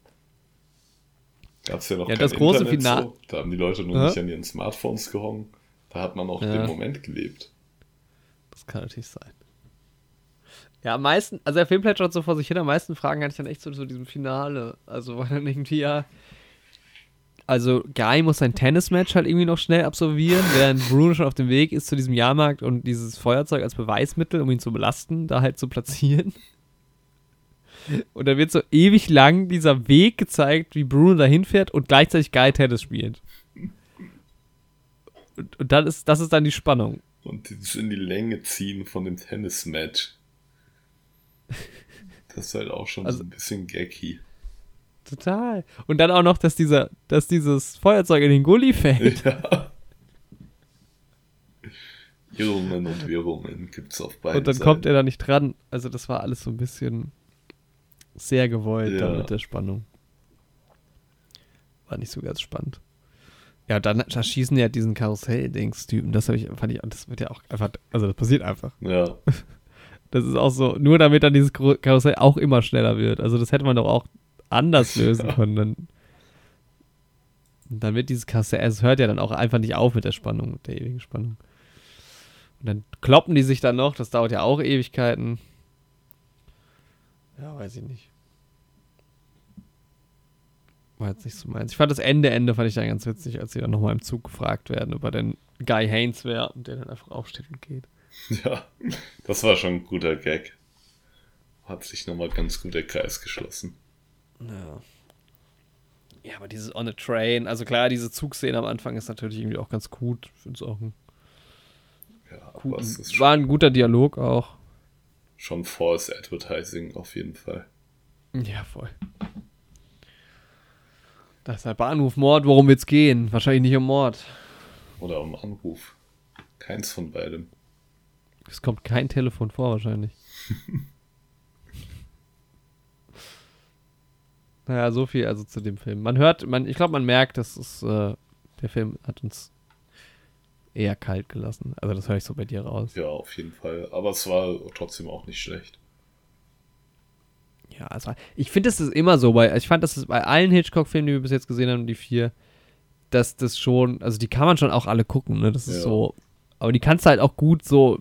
Speaker 2: Gab es ja noch
Speaker 1: ja, kein das große
Speaker 2: Internet
Speaker 1: Finale.
Speaker 2: So. Da haben die Leute nur ja? nicht an ihren Smartphones gehongen. Da hat man auch ja. den Moment gelebt.
Speaker 1: Das kann natürlich sein. Ja, am meisten, also der Film plätschert so vor sich hin, am meisten Fragen hatte ich dann echt so zu diesem Finale. Also, weil dann irgendwie ja. Also, Guy muss sein Tennismatch halt irgendwie noch schnell absolvieren, während Bruno schon auf dem Weg ist zu diesem Jahrmarkt und dieses Feuerzeug als Beweismittel, um ihn zu belasten, da halt zu platzieren. Und da wird so ewig lang dieser Weg gezeigt, wie Bruno dahin fährt und gleichzeitig Guy Tennis spielt. und, und dann ist, das ist dann die Spannung.
Speaker 2: Und dieses in die Länge ziehen von dem Tennis-Match. Das ist halt auch schon also, so ein bisschen gaggy.
Speaker 1: Total. Und dann auch noch, dass dieser, dass dieses Feuerzeug in den Gully fällt. Ja.
Speaker 2: Irrungen und Wirrungen gibt's auf beiden
Speaker 1: Und dann Seiten. kommt er da nicht dran. Also das war alles so ein bisschen sehr gewollt ja. mit der Spannung. War nicht so ganz spannend. Ja, dann da schießen ja diesen Karussell-Dings-Typen. Das ich, fand ich, das wird ja auch einfach, also das passiert einfach.
Speaker 2: Ja.
Speaker 1: Das ist auch so, nur damit dann dieses Karussell auch immer schneller wird. Also das hätte man doch auch anders lösen ja. können. Dann, dann wird dieses Karussell, es hört ja dann auch einfach nicht auf mit der Spannung, mit der ewigen Spannung. Und dann kloppen die sich dann noch, das dauert ja auch Ewigkeiten. Ja, weiß ich nicht. War jetzt nicht so meins. Ich fand das Ende, Ende fand ich dann ganz witzig, als sie dann nochmal im Zug gefragt werden, ob er denn Guy Haynes wäre und der dann einfach aufsteht und geht.
Speaker 2: Ja, das war schon ein guter Gag. Hat sich nochmal ganz gut der Kreis geschlossen.
Speaker 1: Ja. Ja, aber dieses On a Train, also klar, diese Zugszene am Anfang ist natürlich irgendwie auch ganz gut. Ich finde es auch ein, ja, guten, war ein guter Dialog auch.
Speaker 2: Schon False Advertising auf jeden Fall.
Speaker 1: Ja, voll. Das ist halt Bahnhof Mord, worum wird's gehen? Wahrscheinlich nicht um Mord.
Speaker 2: Oder um Anruf. Keins von beidem.
Speaker 1: Es kommt kein Telefon vor, wahrscheinlich. naja, so viel also zu dem Film. Man hört, man, ich glaube, man merkt, dass es, äh, der Film hat uns eher kalt gelassen. Also das höre ich so bei dir raus.
Speaker 2: Ja, auf jeden Fall. Aber es war trotzdem auch nicht schlecht.
Speaker 1: Ja, also ich finde, es ist immer so, weil ich fand, dass es bei allen Hitchcock-Filmen, die wir bis jetzt gesehen haben, die vier, dass das schon, also die kann man schon auch alle gucken, ne? Das ist ja. so, aber die kannst du halt auch gut so.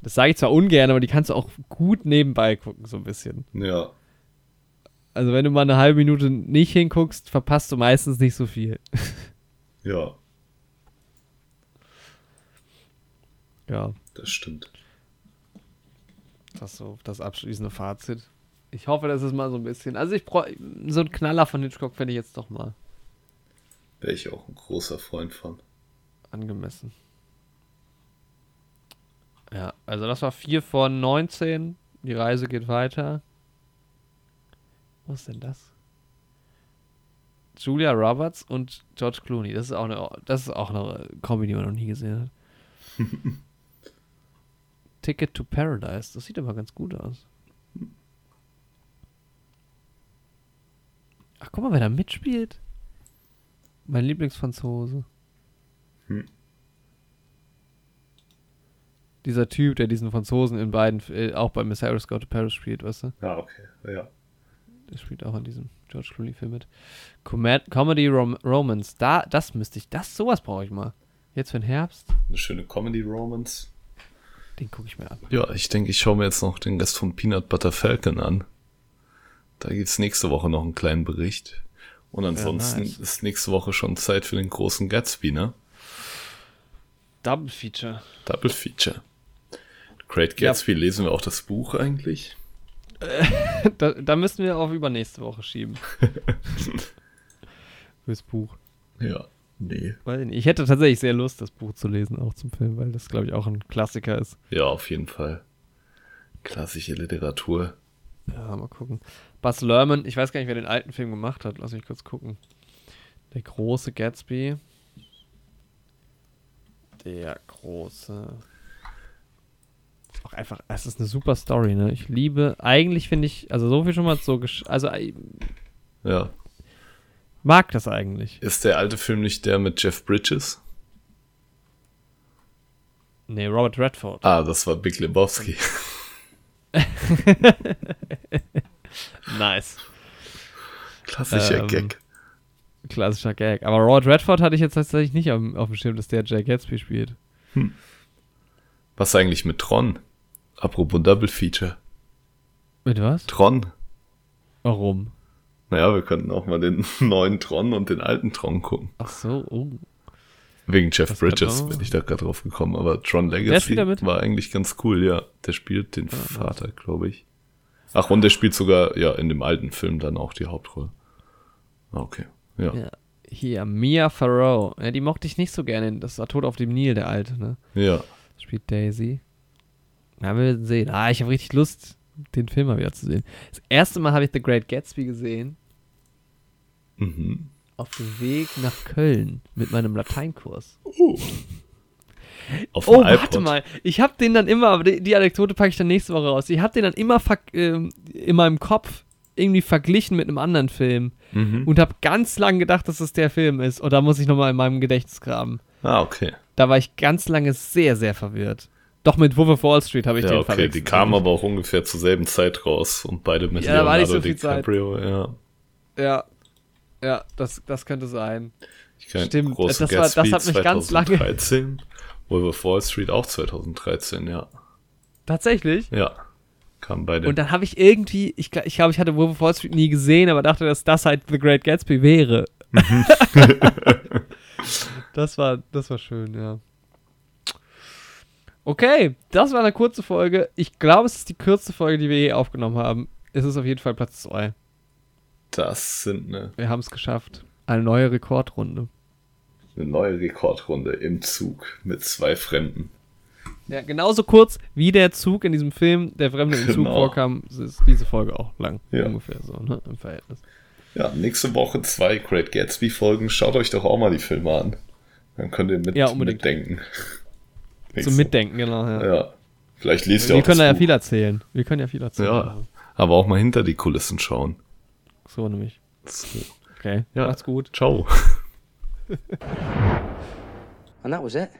Speaker 1: Das sage ich zwar ungern, aber die kannst du auch gut nebenbei gucken, so ein bisschen.
Speaker 2: Ja.
Speaker 1: Also, wenn du mal eine halbe Minute nicht hinguckst, verpasst du meistens nicht so viel.
Speaker 2: Ja.
Speaker 1: Ja.
Speaker 2: Das stimmt.
Speaker 1: Das ist so das abschließende Fazit. Ich hoffe, das ist mal so ein bisschen. Also, ich brauche. So ein Knaller von Hitchcock fände ich jetzt doch mal.
Speaker 2: Wäre ich auch ein großer Freund von.
Speaker 1: Angemessen. Ja, also das war 4 von 19. Die Reise geht weiter. Was ist denn das? Julia Roberts und George Clooney. Das ist auch eine, das ist auch eine Kombi, die man noch nie gesehen hat. Ticket to Paradise. Das sieht aber ganz gut aus. Ach, guck mal, wer da mitspielt. Mein Lieblingsfranzose. Hm dieser Typ, der diesen Franzosen in beiden, äh, auch bei Miss Harris Go to Paris spielt, weißt du?
Speaker 2: Ja, okay, ja.
Speaker 1: Der spielt auch in diesem George Clooney-Film mit. Com Comedy Rom Romance, da, das müsste ich, das, sowas brauche ich mal. Jetzt für den Herbst.
Speaker 2: Eine schöne Comedy Romance.
Speaker 1: Den gucke ich mir an.
Speaker 2: Ja, ich denke, ich schaue mir jetzt noch den Rest von Peanut Butter Falcon an. Da gibt es nächste Woche noch einen kleinen Bericht. Und ansonsten ja, nice. ist nächste Woche schon Zeit für den großen Gatsby, ne?
Speaker 1: Double Feature.
Speaker 2: Double Feature. Great Gatsby, ja. lesen wir auch das Buch eigentlich?
Speaker 1: da, da, müssen wir auf übernächste Woche schieben. Fürs Buch.
Speaker 2: Ja, nee.
Speaker 1: Ich hätte tatsächlich sehr Lust, das Buch zu lesen, auch zum Film, weil das, glaube ich, auch ein Klassiker ist.
Speaker 2: Ja, auf jeden Fall. Klassische Literatur.
Speaker 1: Ja, mal gucken. Buzz Lerman, ich weiß gar nicht, wer den alten Film gemacht hat. Lass mich kurz gucken. Der große Gatsby. Der große auch einfach, es ist eine super Story, ne? Ich liebe, eigentlich finde ich, also so viel schon mal so, also äh,
Speaker 2: ja.
Speaker 1: Mag das eigentlich.
Speaker 2: Ist der alte Film nicht der mit Jeff Bridges?
Speaker 1: Nee, Robert Redford.
Speaker 2: Ah, das war Big Lebowski.
Speaker 1: nice.
Speaker 2: Klassischer ähm, Gag.
Speaker 1: Klassischer Gag. Aber Robert Redford hatte ich jetzt tatsächlich nicht auf, auf dem Schirm, dass der Jack Gatsby spielt. Hm.
Speaker 2: Was eigentlich mit Tron? Apropos Double Feature.
Speaker 1: Mit was?
Speaker 2: Tron.
Speaker 1: Warum?
Speaker 2: Naja, wir könnten auch mal den neuen Tron und den alten Tron gucken.
Speaker 1: Ach so, oh.
Speaker 2: Wegen Jeff das Bridges bin ich da gerade drauf gekommen, aber Tron Legacy war eigentlich ganz cool, ja. Der spielt den ja, Vater, glaube ich. Ach, und der spielt sogar, ja, in dem alten Film dann auch die Hauptrolle. Ah, okay, ja. ja.
Speaker 1: hier, Mia Farrow. Ja, die mochte ich nicht so gerne. Das war Tod auf dem Nil, der alte, ne?
Speaker 2: Ja.
Speaker 1: Spielt Daisy. Ja, wir werden sehen. Ah, ich habe richtig Lust, den Film mal wieder zu sehen. Das erste Mal habe ich The Great Gatsby gesehen.
Speaker 2: Mhm.
Speaker 1: Auf dem Weg nach Köln mit meinem Lateinkurs.
Speaker 2: Uh.
Speaker 1: Auf oh, warte mal. Ich habe den dann immer, aber die, die Anekdote packe ich dann nächste Woche raus. Ich habe den dann immer äh, in meinem Kopf irgendwie verglichen mit einem anderen Film
Speaker 2: mhm.
Speaker 1: und habe ganz lange gedacht, dass das der Film ist. Und da muss ich nochmal in meinem Gedächtnis graben.
Speaker 2: Ah, okay.
Speaker 1: Da war ich ganz lange sehr, sehr verwirrt. Doch mit Wolf of Wall Street habe ich
Speaker 2: ja,
Speaker 1: den
Speaker 2: okay, verwechselt. Die kamen aber auch ungefähr zur selben Zeit raus und beide mit
Speaker 1: ja, Leonardo so
Speaker 2: DiCaprio, Zeit. ja.
Speaker 1: Ja, ja, das, das könnte sein.
Speaker 2: Ich kann Stimmt, das, war, das hat mich 2013, ganz lange. Wolf of Wall Street auch 2013, ja.
Speaker 1: Tatsächlich?
Speaker 2: Ja. Kam beide.
Speaker 1: Und dann habe ich irgendwie, ich, ich glaube, ich hatte Wolf of Wall Street nie gesehen, aber dachte, dass das halt The Great Gatsby wäre. Mhm. das war, das war schön, ja. Okay, das war eine kurze Folge. Ich glaube, es ist die kürzeste Folge, die wir je aufgenommen haben. Es ist auf jeden Fall Platz 2.
Speaker 2: Das sind ne.
Speaker 1: Wir haben es geschafft. Eine neue Rekordrunde.
Speaker 2: Eine neue Rekordrunde im Zug mit zwei Fremden.
Speaker 1: Ja, genauso kurz wie der Zug in diesem Film, der Fremde im genau. Zug vorkam, ist diese Folge auch lang. Ja. Ungefähr so, ne, im Verhältnis.
Speaker 2: Ja, nächste Woche zwei Great Gatsby-Folgen. Schaut euch doch auch mal die Filme an. Dann könnt ihr mit,
Speaker 1: ja,
Speaker 2: mitdenken.
Speaker 1: Zum Mitdenken, genau. Ja.
Speaker 2: ja. Vielleicht liest
Speaker 1: ihr
Speaker 2: auch
Speaker 1: Wir können da ja viel erzählen. Wir können ja viel erzählen.
Speaker 2: Ja, aber auch mal hinter die Kulissen schauen.
Speaker 1: So nämlich.
Speaker 2: So.
Speaker 1: Okay, ja. macht's gut.
Speaker 2: Ciao.
Speaker 3: And that was it.